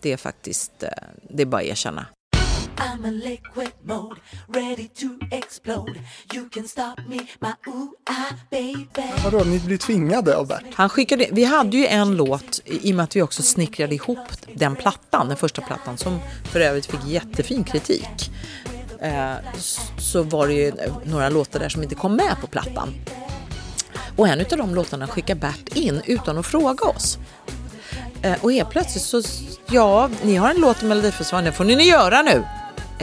Det är faktiskt, eh, det är bara att erkänna. I'm in liquid mode, ready to explode. You can stop me, my ooh ah baby. Vadå, ni blir tvingade av Bert? Han skickade, vi hade ju en låt, i och med att vi också snickrade ihop den plattan, den första plattan, som för övrigt fick jättefin kritik. Eh, så var det ju några låtar där som inte kom med på plattan. Och en av de låtarna skickade Bert in utan att fråga oss. Eh, och helt plötsligt så, ja, ni har en låt i Melodifestivalen, den får ni göra nu.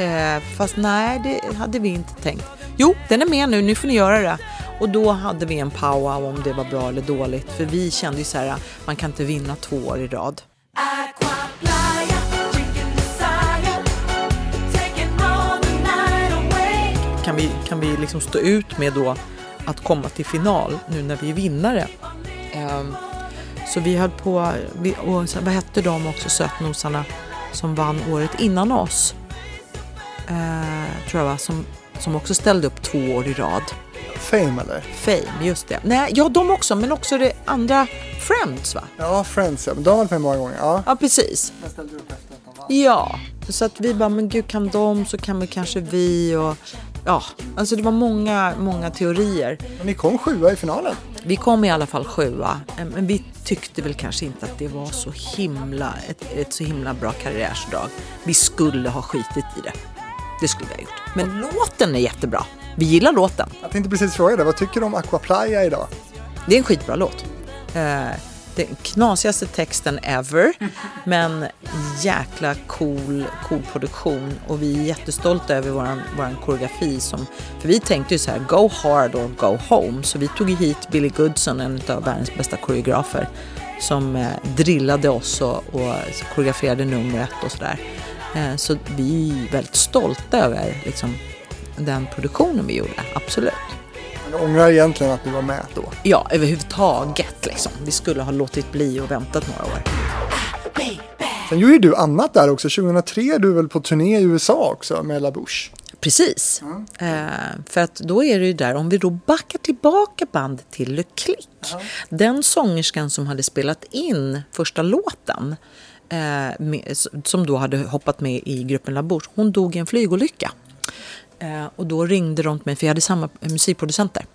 Eh, fast nej, det hade vi inte tänkt. Jo, den är med nu, nu får ni göra det. Och då hade vi en powwow om det var bra eller dåligt. För vi kände ju så här, man kan inte vinna två år i rad. Kan vi, kan vi liksom stå ut med då att komma till final nu när vi är vinnare? Ehm, så vi höll på, vi, och sen, vad hette de också, sötnosarna som vann året innan oss? Eh, tror jag va, som, som också ställde upp två år i rad. Fame eller? Fame, just det. Nej, ja de också, men också det andra Friends va? Ja, Friends ja, men de har varit med många gånger. Ja. Ja, precis. Jag ställde upp efter att de vann. Ja, så att vi bara, men gud kan de så kan väl kanske vi och ja, alltså det var många, många teorier. Men ni kom sjua i finalen. Vi kom i alla fall sjua, eh, men vi tyckte väl kanske inte att det var så himla, ett, ett så himla bra karriärsdrag. Vi skulle ha skitit i det. Det skulle vi ha gjort. Men låten är jättebra. Vi gillar låten. Jag tänkte precis fråga dig, vad tycker du om Aquaplaya idag? Det är en skitbra låt. Eh, den knasigaste texten ever, men jäkla cool, cool produktion och vi är jättestolta över våran, våran koreografi. Som, för vi tänkte ju så här, go hard or go home. Så vi tog ju hit Billy Goodson, en av världens bästa koreografer, som eh, drillade oss och, och koreograferade numret och sådär. Eh, så vi är väldigt stolta över liksom, den produktionen vi gjorde, absolut. Ångrar egentligen att du var med då. Ja, överhuvudtaget liksom. Vi skulle ha låtit bli och väntat några år. Sen gjorde du annat där också. 2003 är du väl på turné i USA också med La Bouche. Precis. Eh, för att då är det ju där, om vi då backar tillbaka bandet till Le Click. Den sångerskan som hade spelat in första låten, eh, med, som då hade hoppat med i gruppen La Bouche, hon dog i en flygolycka. Eh, och då ringde de till mig, för jag hade samma musikproducenter.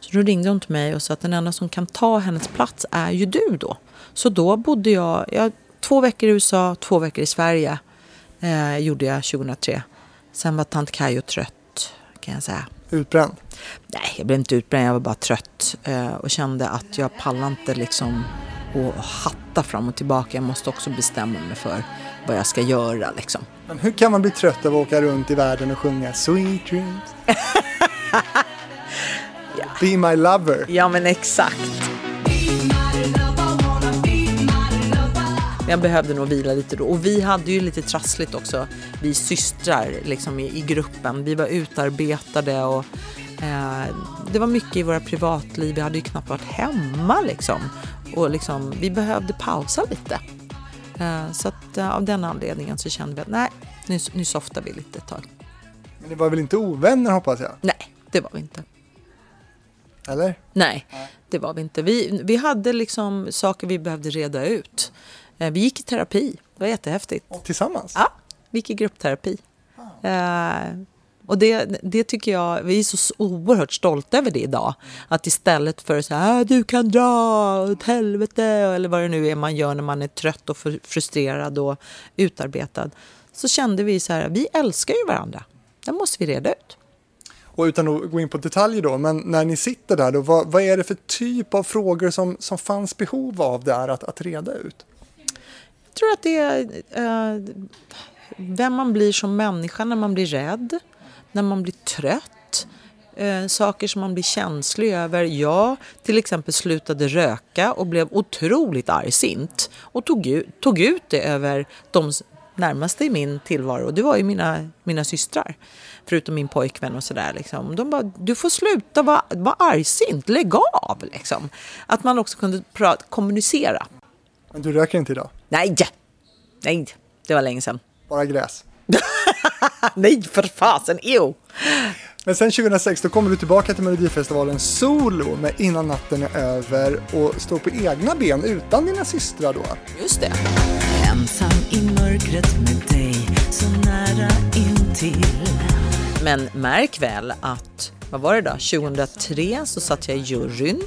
Så då ringde hon till mig och sa att den enda som kan ta hennes plats är ju du då. Så då bodde jag, jag två veckor i USA, två veckor i Sverige. Eh, gjorde jag 2003. Sen var tant Kajo trött kan jag säga. Utbränd. Nej, jag blev inte utbränd, jag var bara trött eh, och kände att jag pallar inte liksom att hatta fram och tillbaka. Jag måste också bestämma mig för vad jag ska göra liksom. Men hur kan man bli trött av att åka runt i världen och sjunga Sweet Dreams? Be my lover. Ja, men exakt. Jag behövde nog vila lite då. Och vi hade ju lite trassligt också, vi systrar liksom i, i gruppen. Vi var utarbetade och eh, det var mycket i våra privatliv. Vi hade ju knappt varit hemma liksom. Och liksom, vi behövde pausa lite. Eh, så att eh, av den anledningen så kände vi att nej, nu, nu softar vi lite ett tag. Men det var väl inte ovänner hoppas jag? Nej, det var vi inte. Eller? Nej, det var vi inte. Vi, vi hade liksom saker vi behövde reda ut. Eh, Vi gick i terapi. Det var jättehäftigt. Tillsammans? Ja, vi gick i gruppterapi. Eh, och det, det tycker jag, vi är så oerhört stolta över det idag. Att istället för att säga ah, du kan dra åt helvete eller vad det nu är man gör när man är trött och fr- frustrerad och utarbetad. Så kände vi så här, vi älskar ju varandra. Det måste vi reda ut. Och utan att gå in på detaljer då, men när ni sitter där då, vad, vad är det för typ av frågor som, som fanns behov av där att, att reda ut? Jag tror att det är eh, vem man blir som människa när man blir rädd, när man blir trött. Eh, saker som man blir känslig över. Jag till exempel slutade röka och blev otroligt argsint och tog, ut- tog ut det över de närmaste i min tillvaro. Det var ju mina, mina systrar, förutom min pojkvän och sådär. Liksom. De bara, du får sluta vara, vara argsint, lägg av. Liksom. Att man också kunde prata, kommunicera. Men du röker inte idag? Nej, nej, det var länge sedan. Bara gräs. Nej, för fasen, ew. Men sen 2006 då kommer du tillbaka till Melodifestivalen solo med Innan natten är över och står på egna ben utan dina systrar då. Just det. Ensam i mörkret med dig så nära intill Men märk väl att, vad var det då? 2003 så satt jag i juryn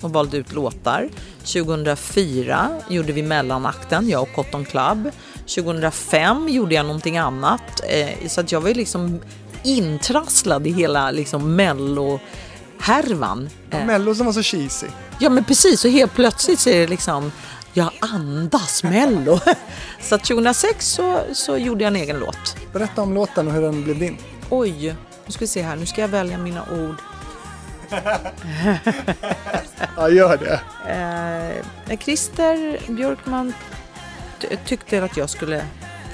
och valde ut låtar. 2004 gjorde vi mellanakten, jag och Cotton Club. 2005 gjorde jag någonting annat. Eh, så att jag var ju liksom intrasslad i hela liksom mello-härvan. Eh, Mello som var så cheesy. Ja men precis, och helt plötsligt så är det liksom, jag andas mello. Så att 2006 så, så gjorde jag en egen låt. Berätta om låten och hur den blev din. Oj, nu ska vi se här, nu ska jag välja mina ord. Ja, gör det. Eh, Christer Björkman tyckte att jag skulle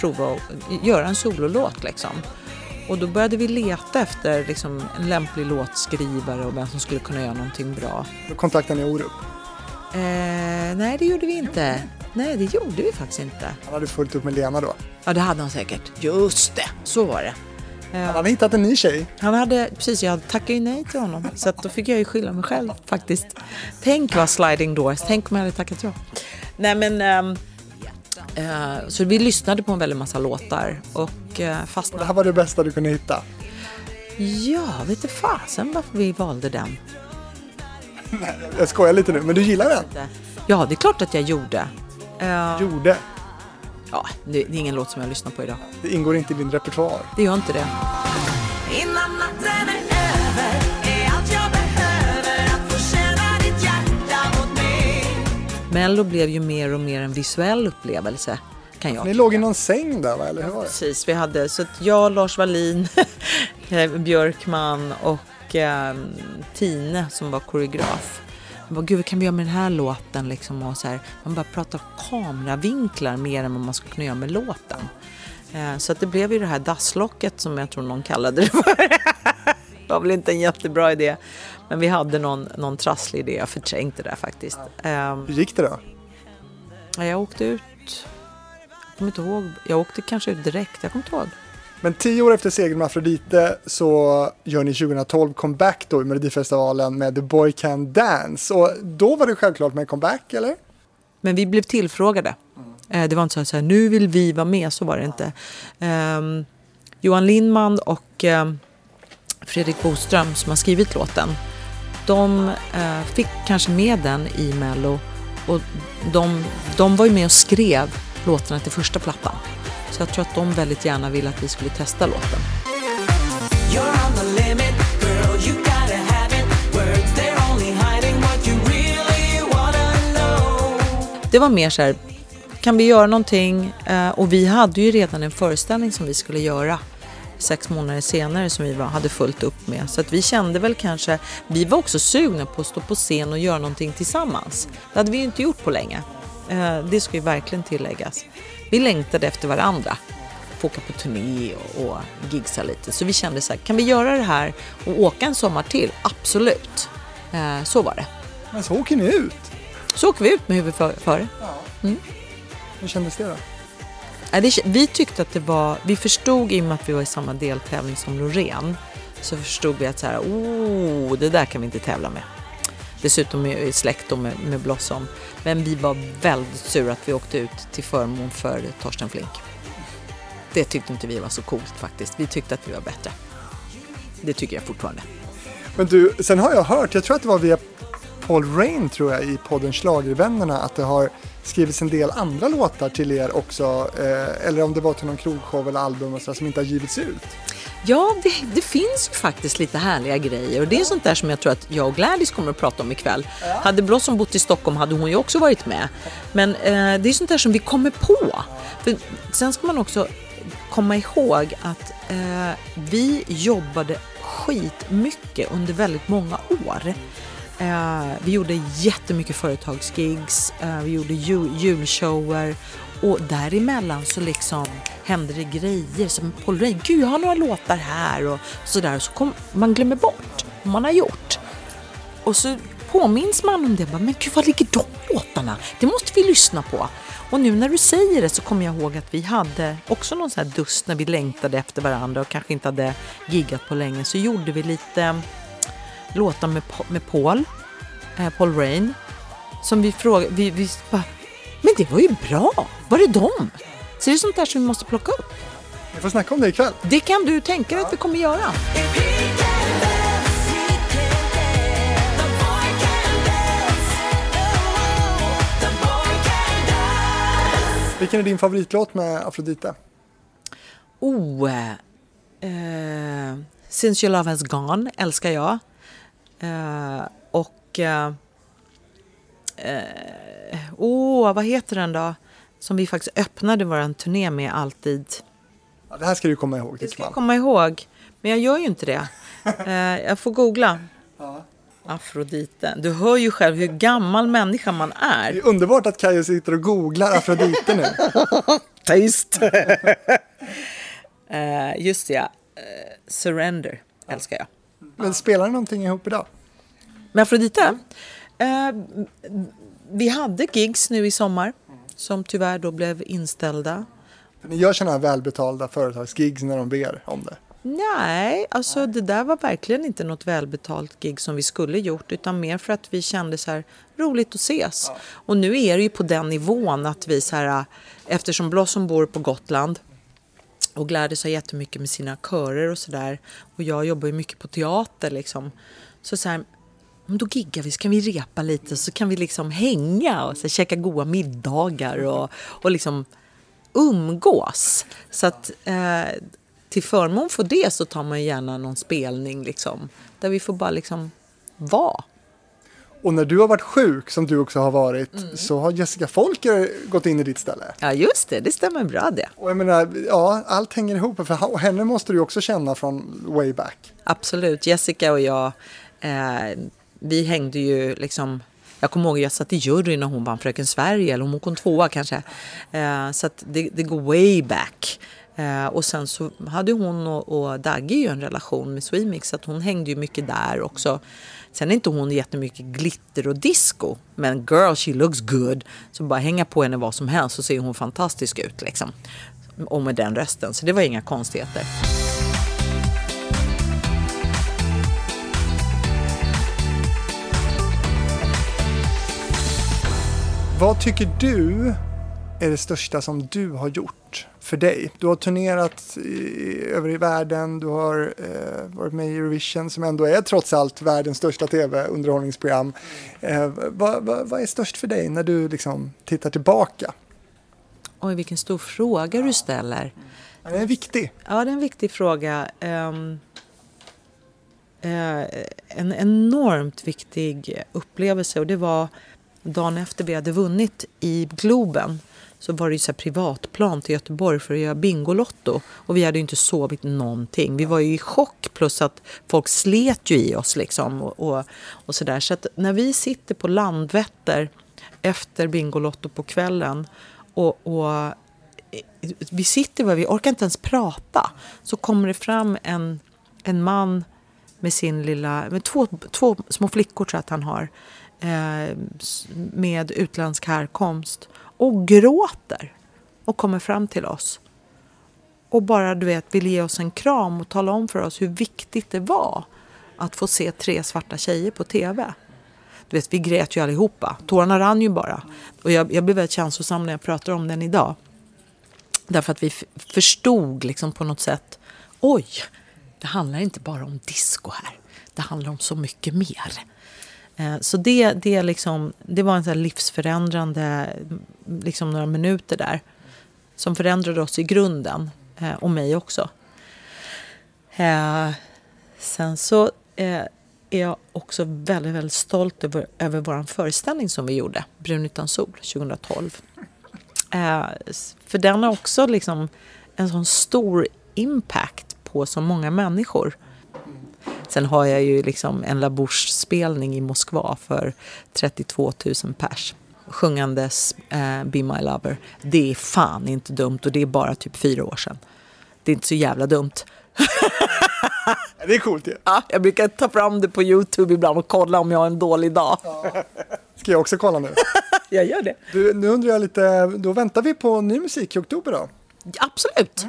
prova att göra en sololåt liksom. Och då började vi leta efter liksom, en lämplig låtskrivare och vem som skulle kunna göra någonting bra. Då kontaktade ni Orup. Eh, nej, det gjorde vi inte. Nej, det gjorde vi faktiskt inte. Han hade fullt upp med Lena då. Ja, det hade han säkert. Just det, så var det. Han hade hittat en ny tjej. Han hade, precis, jag tackade ju nej till honom. Så att då fick jag ju skylla mig själv faktiskt. Tänk vad sliding doors, tänk om jag hade tackat ja. Nej men, ehm, eh, så vi lyssnade på en väldigt massa låtar och eh, Det fastnade. här var det bästa du kunde hitta. Ja, vet du fasen varför vi valde den. Jag skojar lite nu, men du gillar den? Ja, det är klart att jag gjorde. Eh, Gjorde. ja, det, det är ingen låt som jag lyssnar på idag. Det ingår inte i din repertoar. Det gör inte det. Innan natten är Mello blev ju mer och mer en visuell upplevelse. Kan jag Ni låg i någon säng där va, eller hur var det? Precis, vi hade så jag, Lars Wallin, eh, Björkman och eh, Tine som var koreograf. Jag bara, Gud, vad kan vi göra med den här låten? Liksom, och så här, man bara pratar kameravinklar mer än vad man skulle kunna göra med låten. Eh, så att det blev ju det här dasslocket som jag tror någon kallade det för. det var väl inte en jättebra idé. Men vi hade någon, någon trasslig idé, jag förträngde det faktiskt. Eh, Hur gick det då? ja, jag åkte ut, jag kommer inte ihåg, jag åkte kanske ut direkt, jag kommer inte ihåg. Men tio år efter segern med Afrodite så gör ni 2012 comeback då i Melodifestivalen med The Boy Can Dance. Och då var det självklart med comeback, eller? Men vi blev tillfrågade. Eh, Det var inte så här, nu vill vi vara med, så var det inte. Ehm, Johan Lindman och ehm, Fredrik Boström som har skrivit låten, de eh, fick kanske med den i Mello och de, de var ju med och skrev låtarna till första plattan. Så jag tror att de väldigt gärna ville att vi skulle testa låten. Det var mer så här, kan vi göra någonting? Eh, och vi hade ju redan en föreställning som vi skulle göra sex månader senare som vi var, hade fullt upp med. Så att vi kände väl kanske, vi var också sugna på att stå på scen och göra någonting tillsammans. Det hade vi ju inte gjort på länge. Eh, det ska ju verkligen tilläggas. Vi längtade efter varandra. Få åka på turné och, och gigsa lite. Så vi kände så här, kan vi göra det här och åka en sommar till? Absolut. Eh, så var det. Men så åker ni ut. Så åker vi ut med huvudet för- före. Hur kändes det då? Vi tyckte att det var, vi förstod i och med att vi var i samma deltävling som Loreen, så förstod vi att så här, oh, det där kan vi inte tävla med. Dessutom är vi släkt med, med Blossom. Men vi var väldigt sura att vi åkte ut till förmån för Torsten Flink. Det tyckte inte vi var så coolt faktiskt. Vi tyckte att vi var bättre. Det tycker jag fortfarande. Men du, sen har jag hört, jag tror att det var via Paul Rain tror jag i podden Schlagervännerna att det har skrivits en del andra låtar till er också. Eh, eller om det var till någon krogshow eller album och så, som inte har givits ut. Ja, det, det finns ju faktiskt lite härliga grejer och det är sånt där som jag tror att jag och Gladys kommer att prata om ikväll. Hade Blossom bott i Stockholm hade hon ju också varit med. Men eh, det är sånt där som vi kommer på. För sen ska man också komma ihåg att eh, vi jobbade skitmycket under väldigt många år. Eh, vi gjorde jättemycket företagsgigs, eh, vi gjorde jul, julshower och däremellan så liksom hände det grejer som Paul Ray, gud jag har några låtar här och sådär. Så kom, man glömmer bort vad man har gjort. Och så påminns man om det, bara, men gud var ligger de låtarna? Det måste vi lyssna på. Och nu när du säger det så kommer jag ihåg att vi hade också någon sån här dust när vi längtade efter varandra och kanske inte hade giggat på länge. Så gjorde vi lite låtar med, med Paul, eh, Paul Rain. Som vi frågade, vi, vi bara, men det var ju bra, var är de? Så det är sånt där som vi måste plocka upp. Vi får snacka om det ikväll. Det kan du tänka dig att vi kommer göra. Vilken är din favoritlåt med Afrodite? Oh, eh, eh, Since your love has gone älskar jag. Eh, och... Eh, oh, vad heter den då? Som vi faktiskt öppnade vår turné med alltid. Ja, det här ska du komma ihåg Det ska jag komma ihåg. Men jag gör ju inte det. Eh, jag får googla. Afrodite. Du hör ju själv hur gammal människa man Det är. är underbart att Kajo sitter och googlar Afrodite nu. Taste. eh, just det, ja. Eh, Surrender älskar jag. Men spelar ni någonting ihop idag? Med Afrodite? Eh, vi hade gigs nu i sommar som tyvärr då blev inställda. Ni gör sådana här välbetalda företagsgigs när de ber om det. Nej, alltså det där var verkligen inte något välbetalt gig som vi skulle gjort utan mer för att vi kände så här roligt att ses. Och nu är det ju på den nivån att vi så här eftersom Blossom bor på Gotland och Gladys har jättemycket med sina körer och sådär och jag jobbar ju mycket på teater liksom. Så så här, men då giggar vi, så kan vi repa lite så kan vi liksom hänga och så här, käka goda middagar och, och liksom umgås. Så att eh, till förmån för det så tar man gärna någon spelning liksom, där vi får bara liksom vara. Och när du har varit sjuk, som du också har varit, Mm. så har Jessica Folker gått in i ditt ställe. Ja just det, det stämmer bra det. Och jag menar, ja, allt hänger ihop. För henne måste du också känna från way back. Absolut, Jessica och jag, eh, vi hängde ju liksom jag kommer ihåg jag satt i juryn när hon vann Fröken Sverige, eller om hon kom tvåa kanske. Eh, så att det, det går way back. Eh, och sen så hade hon och, och Dagge ju en relation med Swemix, så att hon hängde ju mycket där också. Sen är inte hon jättemycket glitter och disco, men girl she looks good. Så bara hänga på henne vad som helst så ser hon fantastisk ut liksom. Och med den rösten, så det var inga konstigheter. Vad tycker du är det största som du har gjort för dig? Du har turnerat i, över i världen, du har eh, varit med i Eurovision som ändå är trots allt världens största tv-underhållningsprogram. Eh, vad, vad, vad är störst för dig när du liksom tittar tillbaka? Oj, vilken stor fråga du ställer. Den är viktig. Ja, det är en viktig fråga. Ehm, eh, en enormt viktig upplevelse och det var dagen efter vi hade vunnit i Globen så var det ju så här privatplan till Göteborg för att göra Bingolotto. Och vi hade ju inte sovit någonting. Vi var ju i chock plus att folk slet ju i oss liksom. Och, och, och så där. Så att när vi sitter på Landvetter efter Bingolotto på kvällen och, och eh, vi sitter bara, vi orkar inte ens prata. Så kommer det fram en, en man med sin lilla, med två, två små flickor tror jag att han har. Eh, med utländsk härkomst. Och gråter. Och kommer fram till oss. Och bara du vet vill ge oss en kram och tala om för oss hur viktigt det var. Att få se tre svarta tjejer på tv. Du vet, vi grät ju allihopa. Tårarna rann ju bara. Och jag, jag blev väldigt känslosam när jag pratar om den idag. Därför att vi förstod liksom på något sätt. Oj, det handlar inte bara om disco här. Det handlar om så mycket mer. Eh, så det, det, liksom, det var en så här livsförändrande liksom några minuter där. Som förändrade oss i grunden. Eh, och mig också. Eh, sen så är jag också väldigt, väldigt stolt över, över vår föreställning som vi gjorde. Brun utan sol 2012. För den har också liksom en sån stor impact på så många människor. Sen har jag ju liksom en La Bouche-spelning i Moskva för 32 000 pers. Sjungandes eh, Be My Lover. Det är fan inte dumt och det är bara typ fyra år sedan. Det är inte så jävla dumt. Det är coolt ju. Ja, jag brukar ta fram det på Youtube ibland och kolla om jag har en dålig dag. Ska jag också kolla nu? Jag gör det. Du, nu undrar jag lite, då väntar vi på ny musik i oktober då? Absolut,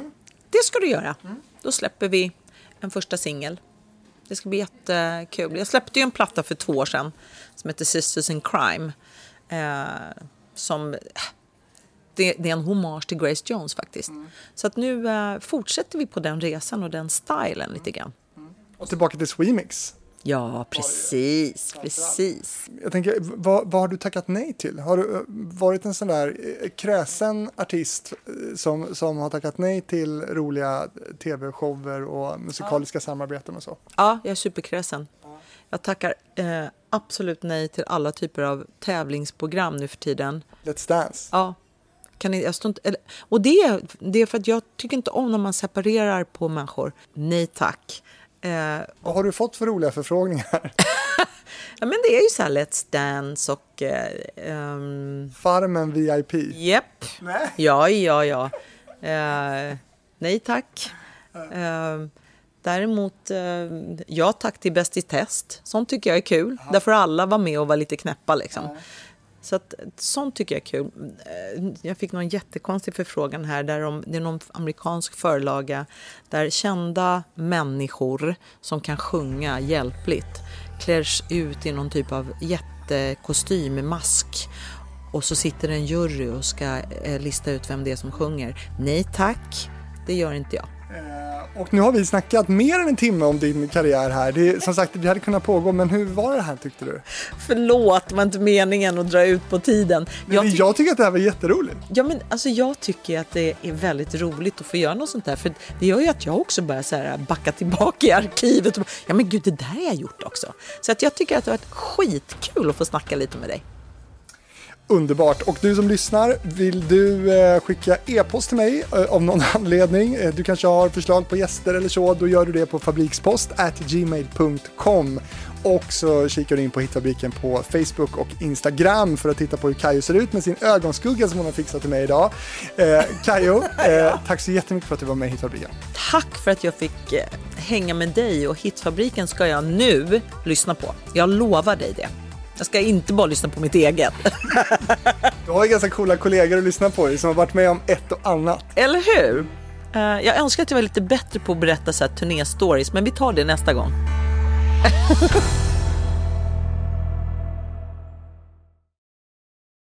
det ska du göra. Då släpper vi en första singel. Det ska bli jättekul. Jag släppte ju en platta för två år sedan som heter Sisters in Crime. Eh, som, det, det är en hommage till Grace Jones faktiskt. Så att nu eh, fortsätter vi på den resan och den stilen lite grann. Och tillbaka till Swemix. Ja, precis, precis. Jag tänker, vad, vad har du tackat nej till? Har du eh, varit en sån där eh, kräsen artist eh, som, som har tackat nej till roliga tv-shower och musikaliska samarbeten och så? Ja, jag är superkräsen. Jag tackar eh, absolut nej till alla typer av tävlingsprogram nu för tiden. Let's Dance. Ja. Kan ni, jag står inte, eller, och det, det är för att jag tycker inte om när man separerar på människor. Nej tack. Eh, Vad har du fått för roliga förfrågningar? ja, men det är ju så här Let's Dance och... Eh, ehm, Farmen VIP. Japp. Nej. Ja, ja, ja. Eh, nej tack. Eh, däremot, ja tack till Bäst i test. Sånt tycker jag är kul. Där får alla vara med och vara lite knäppa liksom. Så att, sånt tycker jag är kul. Eh, jag fick någon jättekonstig förfrågan här. Där de, det är någon amerikansk förlaga där kända människor som kan sjunga hjälpligt klärs ut i någon typ av jättekostym med mask och så sitter en jury och ska eh, lista ut vem det är som sjunger. Nej tack, det gör inte jag. Eh, och nu har vi snackat mer än en timme om din karriär här. Det, är- som sagt, det hade kunnat pågå, men hur var det här tyckte du? Förlåt, det var inte meningen att dra ut på tiden. Jag, ty- jag tycker att det här var jätteroligt. Ja, men alltså jag tycker att det är väldigt roligt att få göra något sånt här. För det gör ju att jag också börjar så här backa tillbaka i arkivet. Och, ja men gud, det där har jag gjort också. Så att jag tycker att det har varit skitkul att få snacka lite med dig. Underbart. Och du som lyssnar, vill du eh, skicka e-post till mig eh, av någon anledning? Eh, du kanske har förslag på gäster eller så, då gör du det på fabrikspost gmail.com. Och så kikar du in på Hitfabriken på Facebook och Instagram för att titta på hur Kajo ser ut med sin ögonskugga som hon har fixat till mig idag. Eh, Kajo, eh, tack så jättemycket för att du var med i Hitfabriken. Tack för att jag fick hänga med dig och Hitfabriken ska jag nu lyssna på. Jag lovar dig det. Jag ska inte bara lyssna på mitt eget. Du har ju ganska coola kollegor att lyssna på som har varit med om ett och annat. Eller hur? Eh, jag önskar att jag var lite bättre på att berätta så här turnéstories, men vi tar det nästa gång.